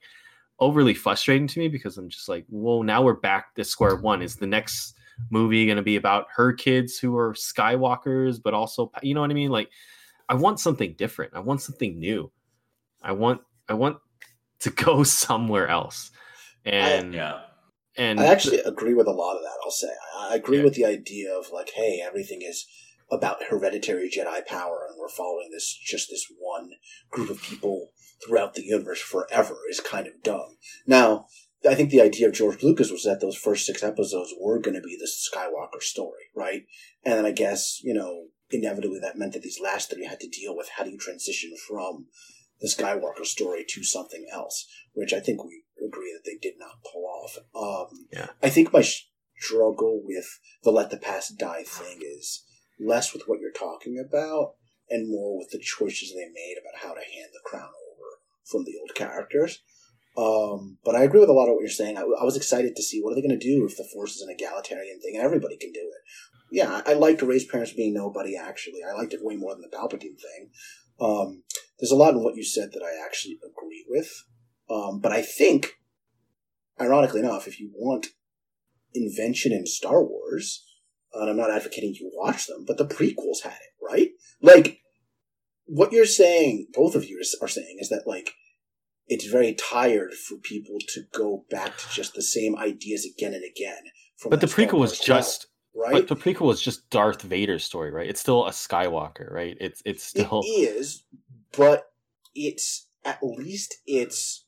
S2: overly frustrating to me because I'm just like, well, now we're back to square one. Is the next movie going to be about her kids who are Skywalkers, but also, you know what I mean? Like, I want something different. I want something new. I want, I want to go somewhere else. And
S3: I, yeah. And I actually agree with a lot of that. I'll say I agree yeah. with the idea of like, hey, everything is about hereditary Jedi power, and we're following this just this one group of people throughout the universe forever is kind of dumb. Now, I think the idea of George Lucas was that those first six episodes were going to be the Skywalker story, right? And then I guess you know inevitably that meant that these last three had to deal with how do you transition from the Skywalker story to something else, which I think we agree that they did not pull off. Um,
S2: yeah.
S3: I think my struggle with the let the past die thing is less with what you're talking about and more with the choices they made about how to hand the crown over from the old characters. Um, but I agree with a lot of what you're saying. I, I was excited to see what are they going to do if the Force is an egalitarian thing and everybody can do it. Yeah, I, I liked Rey's parents being nobody. Actually, I liked it way more than the Palpatine thing. Um, there's a lot in what you said that I actually agree with. Um, but I think, ironically enough, if you want invention in Star Wars, and I'm not advocating you watch them, but the prequels had it, right? Like, what you're saying, both of you are saying, is that, like, it's very tired for people to go back to just the same ideas again and again.
S2: but the prequel was just
S3: right?
S2: But the prequel was just Darth Vader's story, right? It's still a Skywalker, right? It's it's still
S3: It is, but it's at least it's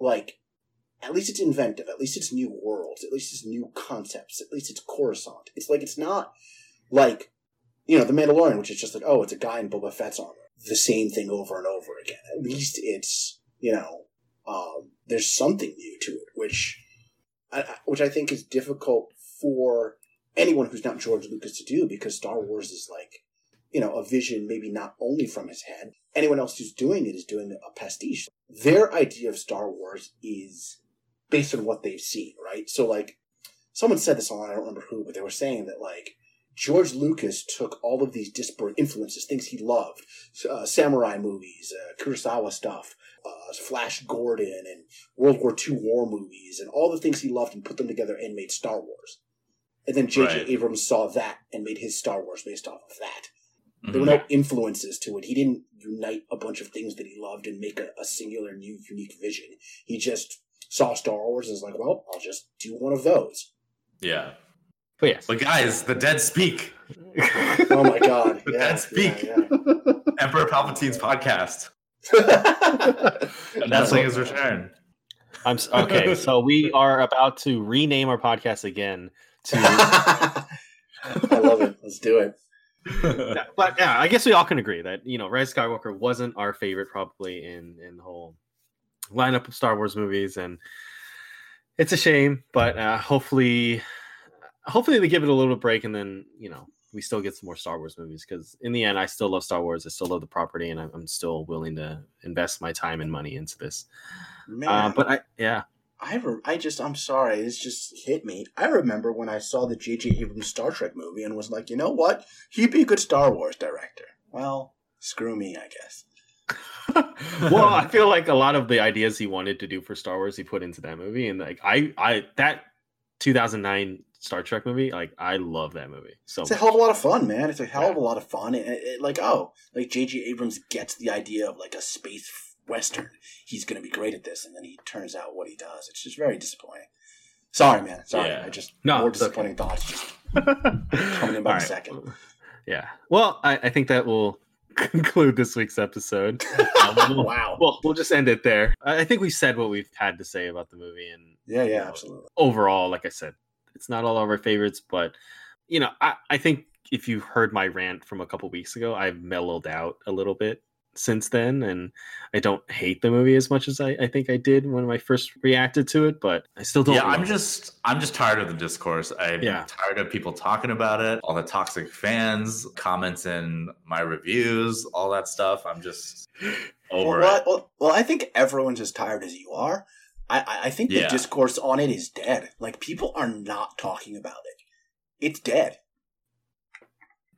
S3: like at least it's inventive. At least it's new worlds. At least it's new concepts. At least it's Coruscant. It's like it's not like you know the Mandalorian, which is just like oh, it's a guy in Boba Fett's armor. The same thing over and over again. At least it's you know um, there's something new to it, which I, which I think is difficult for anyone who's not George Lucas to do because Star Wars is like you know, a vision maybe not only from his head. Anyone else who's doing it is doing a pastiche. Their idea of Star Wars is based on what they've seen, right? So, like, someone said this online, I don't remember who, but they were saying that, like, George Lucas took all of these disparate influences, things he loved, uh, samurai movies, uh, Kurosawa stuff, uh, Flash Gordon, and World War II war movies, and all the things he loved and put them together and made Star Wars. And then J.J.
S1: Right.
S3: Abrams saw that and made his Star Wars based off of that. There
S1: Mhm.
S3: were no influences to it. He didn't unite a bunch of things that he loved and make a, a singular, new, unique vision. He just saw Star Wars and was like, well, I'll just do one of those.
S1: Yeah.
S2: but yes.
S1: But guys, the dead speak.
S3: Oh my god! Yeah,
S1: dead speak.
S3: yeah,
S1: Emperor Palpatine's podcast.
S3: yeah.
S1: Announcing his return.
S2: I'm okay. So we are about to rename our podcast again to
S3: I love it. Let's do it.
S2: Yeah, but yeah, I guess we all can agree that you know Rise of Skywalker wasn't our favorite probably in in the whole lineup of Star Wars movies, and it's a shame. But uh, hopefully, hopefully they give it a little break, and then you know we still get some more Star Wars movies because in the end, I still love Star Wars. I still love the property, and I'm, I'm still willing to invest my time and money into this. Uh, but I yeah,
S3: I, re- I just, I'm sorry, it's just hit me. I remember when I saw the J.J. Abrams Star Trek movie and was like, you know what? He'd be a good Star Wars director. Well, screw me, I guess.
S2: well, I feel like a lot of the ideas he wanted to do for Star Wars he put into that movie, and like I, I that 2009 Star Trek movie, like I love that movie so
S3: It's a hell of a lot of fun, man. It's a hell of a lot of fun. And it, it- like, oh, like J.J. Abrams gets the idea of like a space western. He's going to be great at this, and then he turns out what he does. It's just very disappointing. Sorry, man. Sorry.
S1: Yeah.
S3: I just
S2: No,
S3: more
S2: it's okay.
S3: disappointing thoughts. Just coming in by the second.
S2: Yeah. Well, I, I think that will conclude this week's episode. Um, we'll-
S3: wow.
S2: Well, we'll just end it there. I think we said what we've had to say about the movie, and
S3: Yeah, yeah, absolutely.
S2: overall, like I said, it's not all of our favorites, but you know, I, I think if you heard my rant from a couple weeks ago, I've mellowed out a little bit since then, and I don't hate the movie as much as I, I think I did when I first reacted to it, but I still don't.
S1: yeah, I'm
S2: it.
S1: just I'm just tired of the discourse. I'm
S2: Yeah.
S1: tired of people talking about it, all the toxic fans, comments in my reviews, all that stuff. I'm just over
S3: well,
S1: it.
S3: well, well, I think everyone's as tired as you are. I, I- I think the
S1: Yeah.
S3: discourse on it is dead. Like people are not talking about it. It's dead.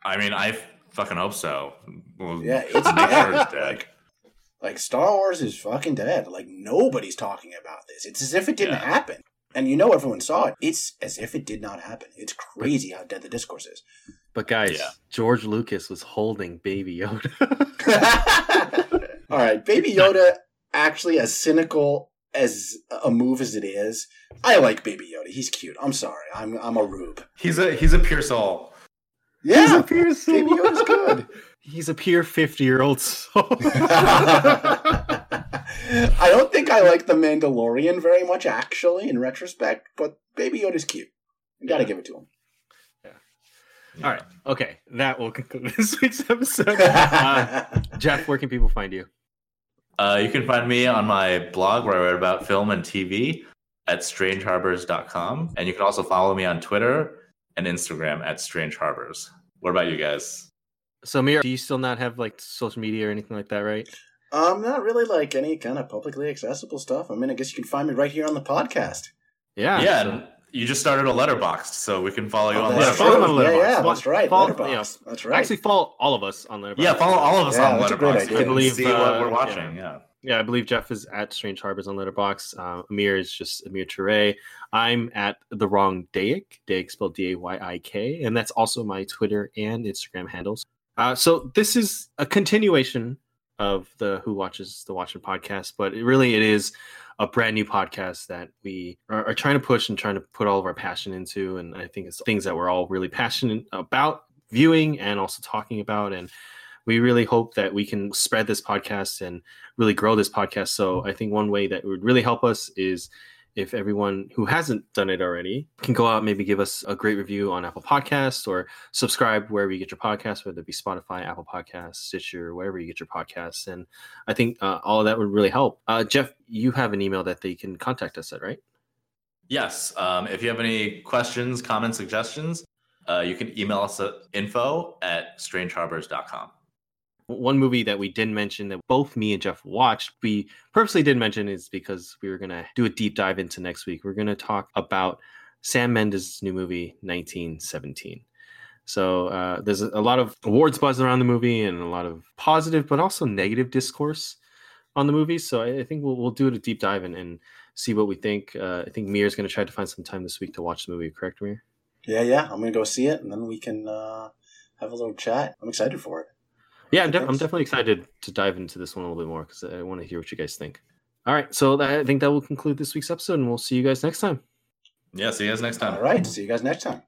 S1: I mean, I fucking hope so. We'll
S3: Yeah, it's
S1: make sure
S3: dead.
S1: it's dead.
S3: Like, like Star Wars is fucking dead. Like nobody's talking about this. It's as if it didn't
S1: Yeah.
S3: happen. And you know everyone saw it. It's as if it did not happen. It's crazy how dead the discourse is.
S2: But guys,
S1: Yeah.
S2: George Lucas was holding Baby Yoda.
S3: All right, Baby Yoda, actually as cynical as a move as it is, I like Baby Yoda. He's cute. I'm sorry. I'm I'm a rube.
S1: He's a he's a pure soul.
S3: Yeah, He's
S2: pure
S3: Baby Yoda's good.
S2: He's a pure 50 year old soul.
S3: I don't think I like the Mandalorian very much, actually, in retrospect. But Baby Yoda's cute. You gotta
S1: Yeah.
S3: give it to him. Yeah.
S2: All right. Okay. That will conclude this week's episode. Uh, Jeff, where can people find you?
S1: Uh, you can find me on my blog where I write about film and TV at strangeharbors.com. And you can also follow me on Twitter and Instagram at Strange Harbors. What about you guys?
S2: So, Mir, do you still not have like social media or anything like that, right?
S3: um, not really like any kind of publicly accessible stuff. I mean, I guess you can find me right here on the podcast.
S2: Yeah.
S1: yeah,
S2: so-
S1: and you just started a letterboxd, so we can follow you
S3: Oh,
S1: on
S3: that's
S2: follow
S1: Letterboxd.
S2: on
S3: true. Yeah, yeah,
S2: Follow-
S3: that's right.
S2: follow-
S3: Letterboxd. That's right.
S2: Actually, follow all of us on Letterboxd.
S1: Yeah, follow all of us
S3: Yeah,
S1: on
S3: that's a great
S1: Letterboxd.
S3: idea.
S2: I believe,
S1: see what
S2: uh,
S1: we're watching. Yeah.
S2: Yeah, I believe Jeff is at Strange Harbors on Letterboxd. Uh, Amir is just Amir Ture. I'm at the wrong Dayak, Dayak spelled D A Y I K, and that's also my Twitter and Instagram handles. Uh, so this is a continuation of the Who Watches the Watchmen podcast, but it really it is a brand new podcast that we are, are trying to push and trying to put all of our passion into. And I think it's things that we're all really passionate about viewing and also talking about. And we really hope that we can spread this podcast and really grow this podcast. So I think one way that would really help us is if everyone who hasn't done it already can go out maybe give us a great review on apple podcasts or subscribe wherever you get your podcasts whether it be spotify apple podcasts stitcher wherever you get your podcasts. And i think uh, all of that would really help. Uh, jeff you have an email that they can contact us at right?
S1: Yes. Um, if you have any questions comments suggestions uh, you can email us at info at strangeharbors.com
S2: one movie that we didn't mention that both me and Jeff watched, we purposely didn't mention is because we were going to do a deep dive into next week. We're going to talk about Sam Mendes' new movie, 1917. So uh, there's a lot of awards buzz around the movie and a lot of positive, but also negative discourse on the movie. So I, I think we'll, we'll do a deep dive and, and see what we think. Uh, I think Mir's going to try to find some time this week to watch the movie. Correct, Mir?
S3: Yeah, yeah. I'm going to go see it, and then we can uh, have a little chat. I'm excited for it.
S2: Yeah, I'm, de- I'm, definitely excited to dive into this one a little bit more because I want to hear what you guys think. All right, so that, I think that will conclude this week's episode, and we'll see you guys next time.
S1: Yeah, see you guys next time.
S3: All right, see you guys next time.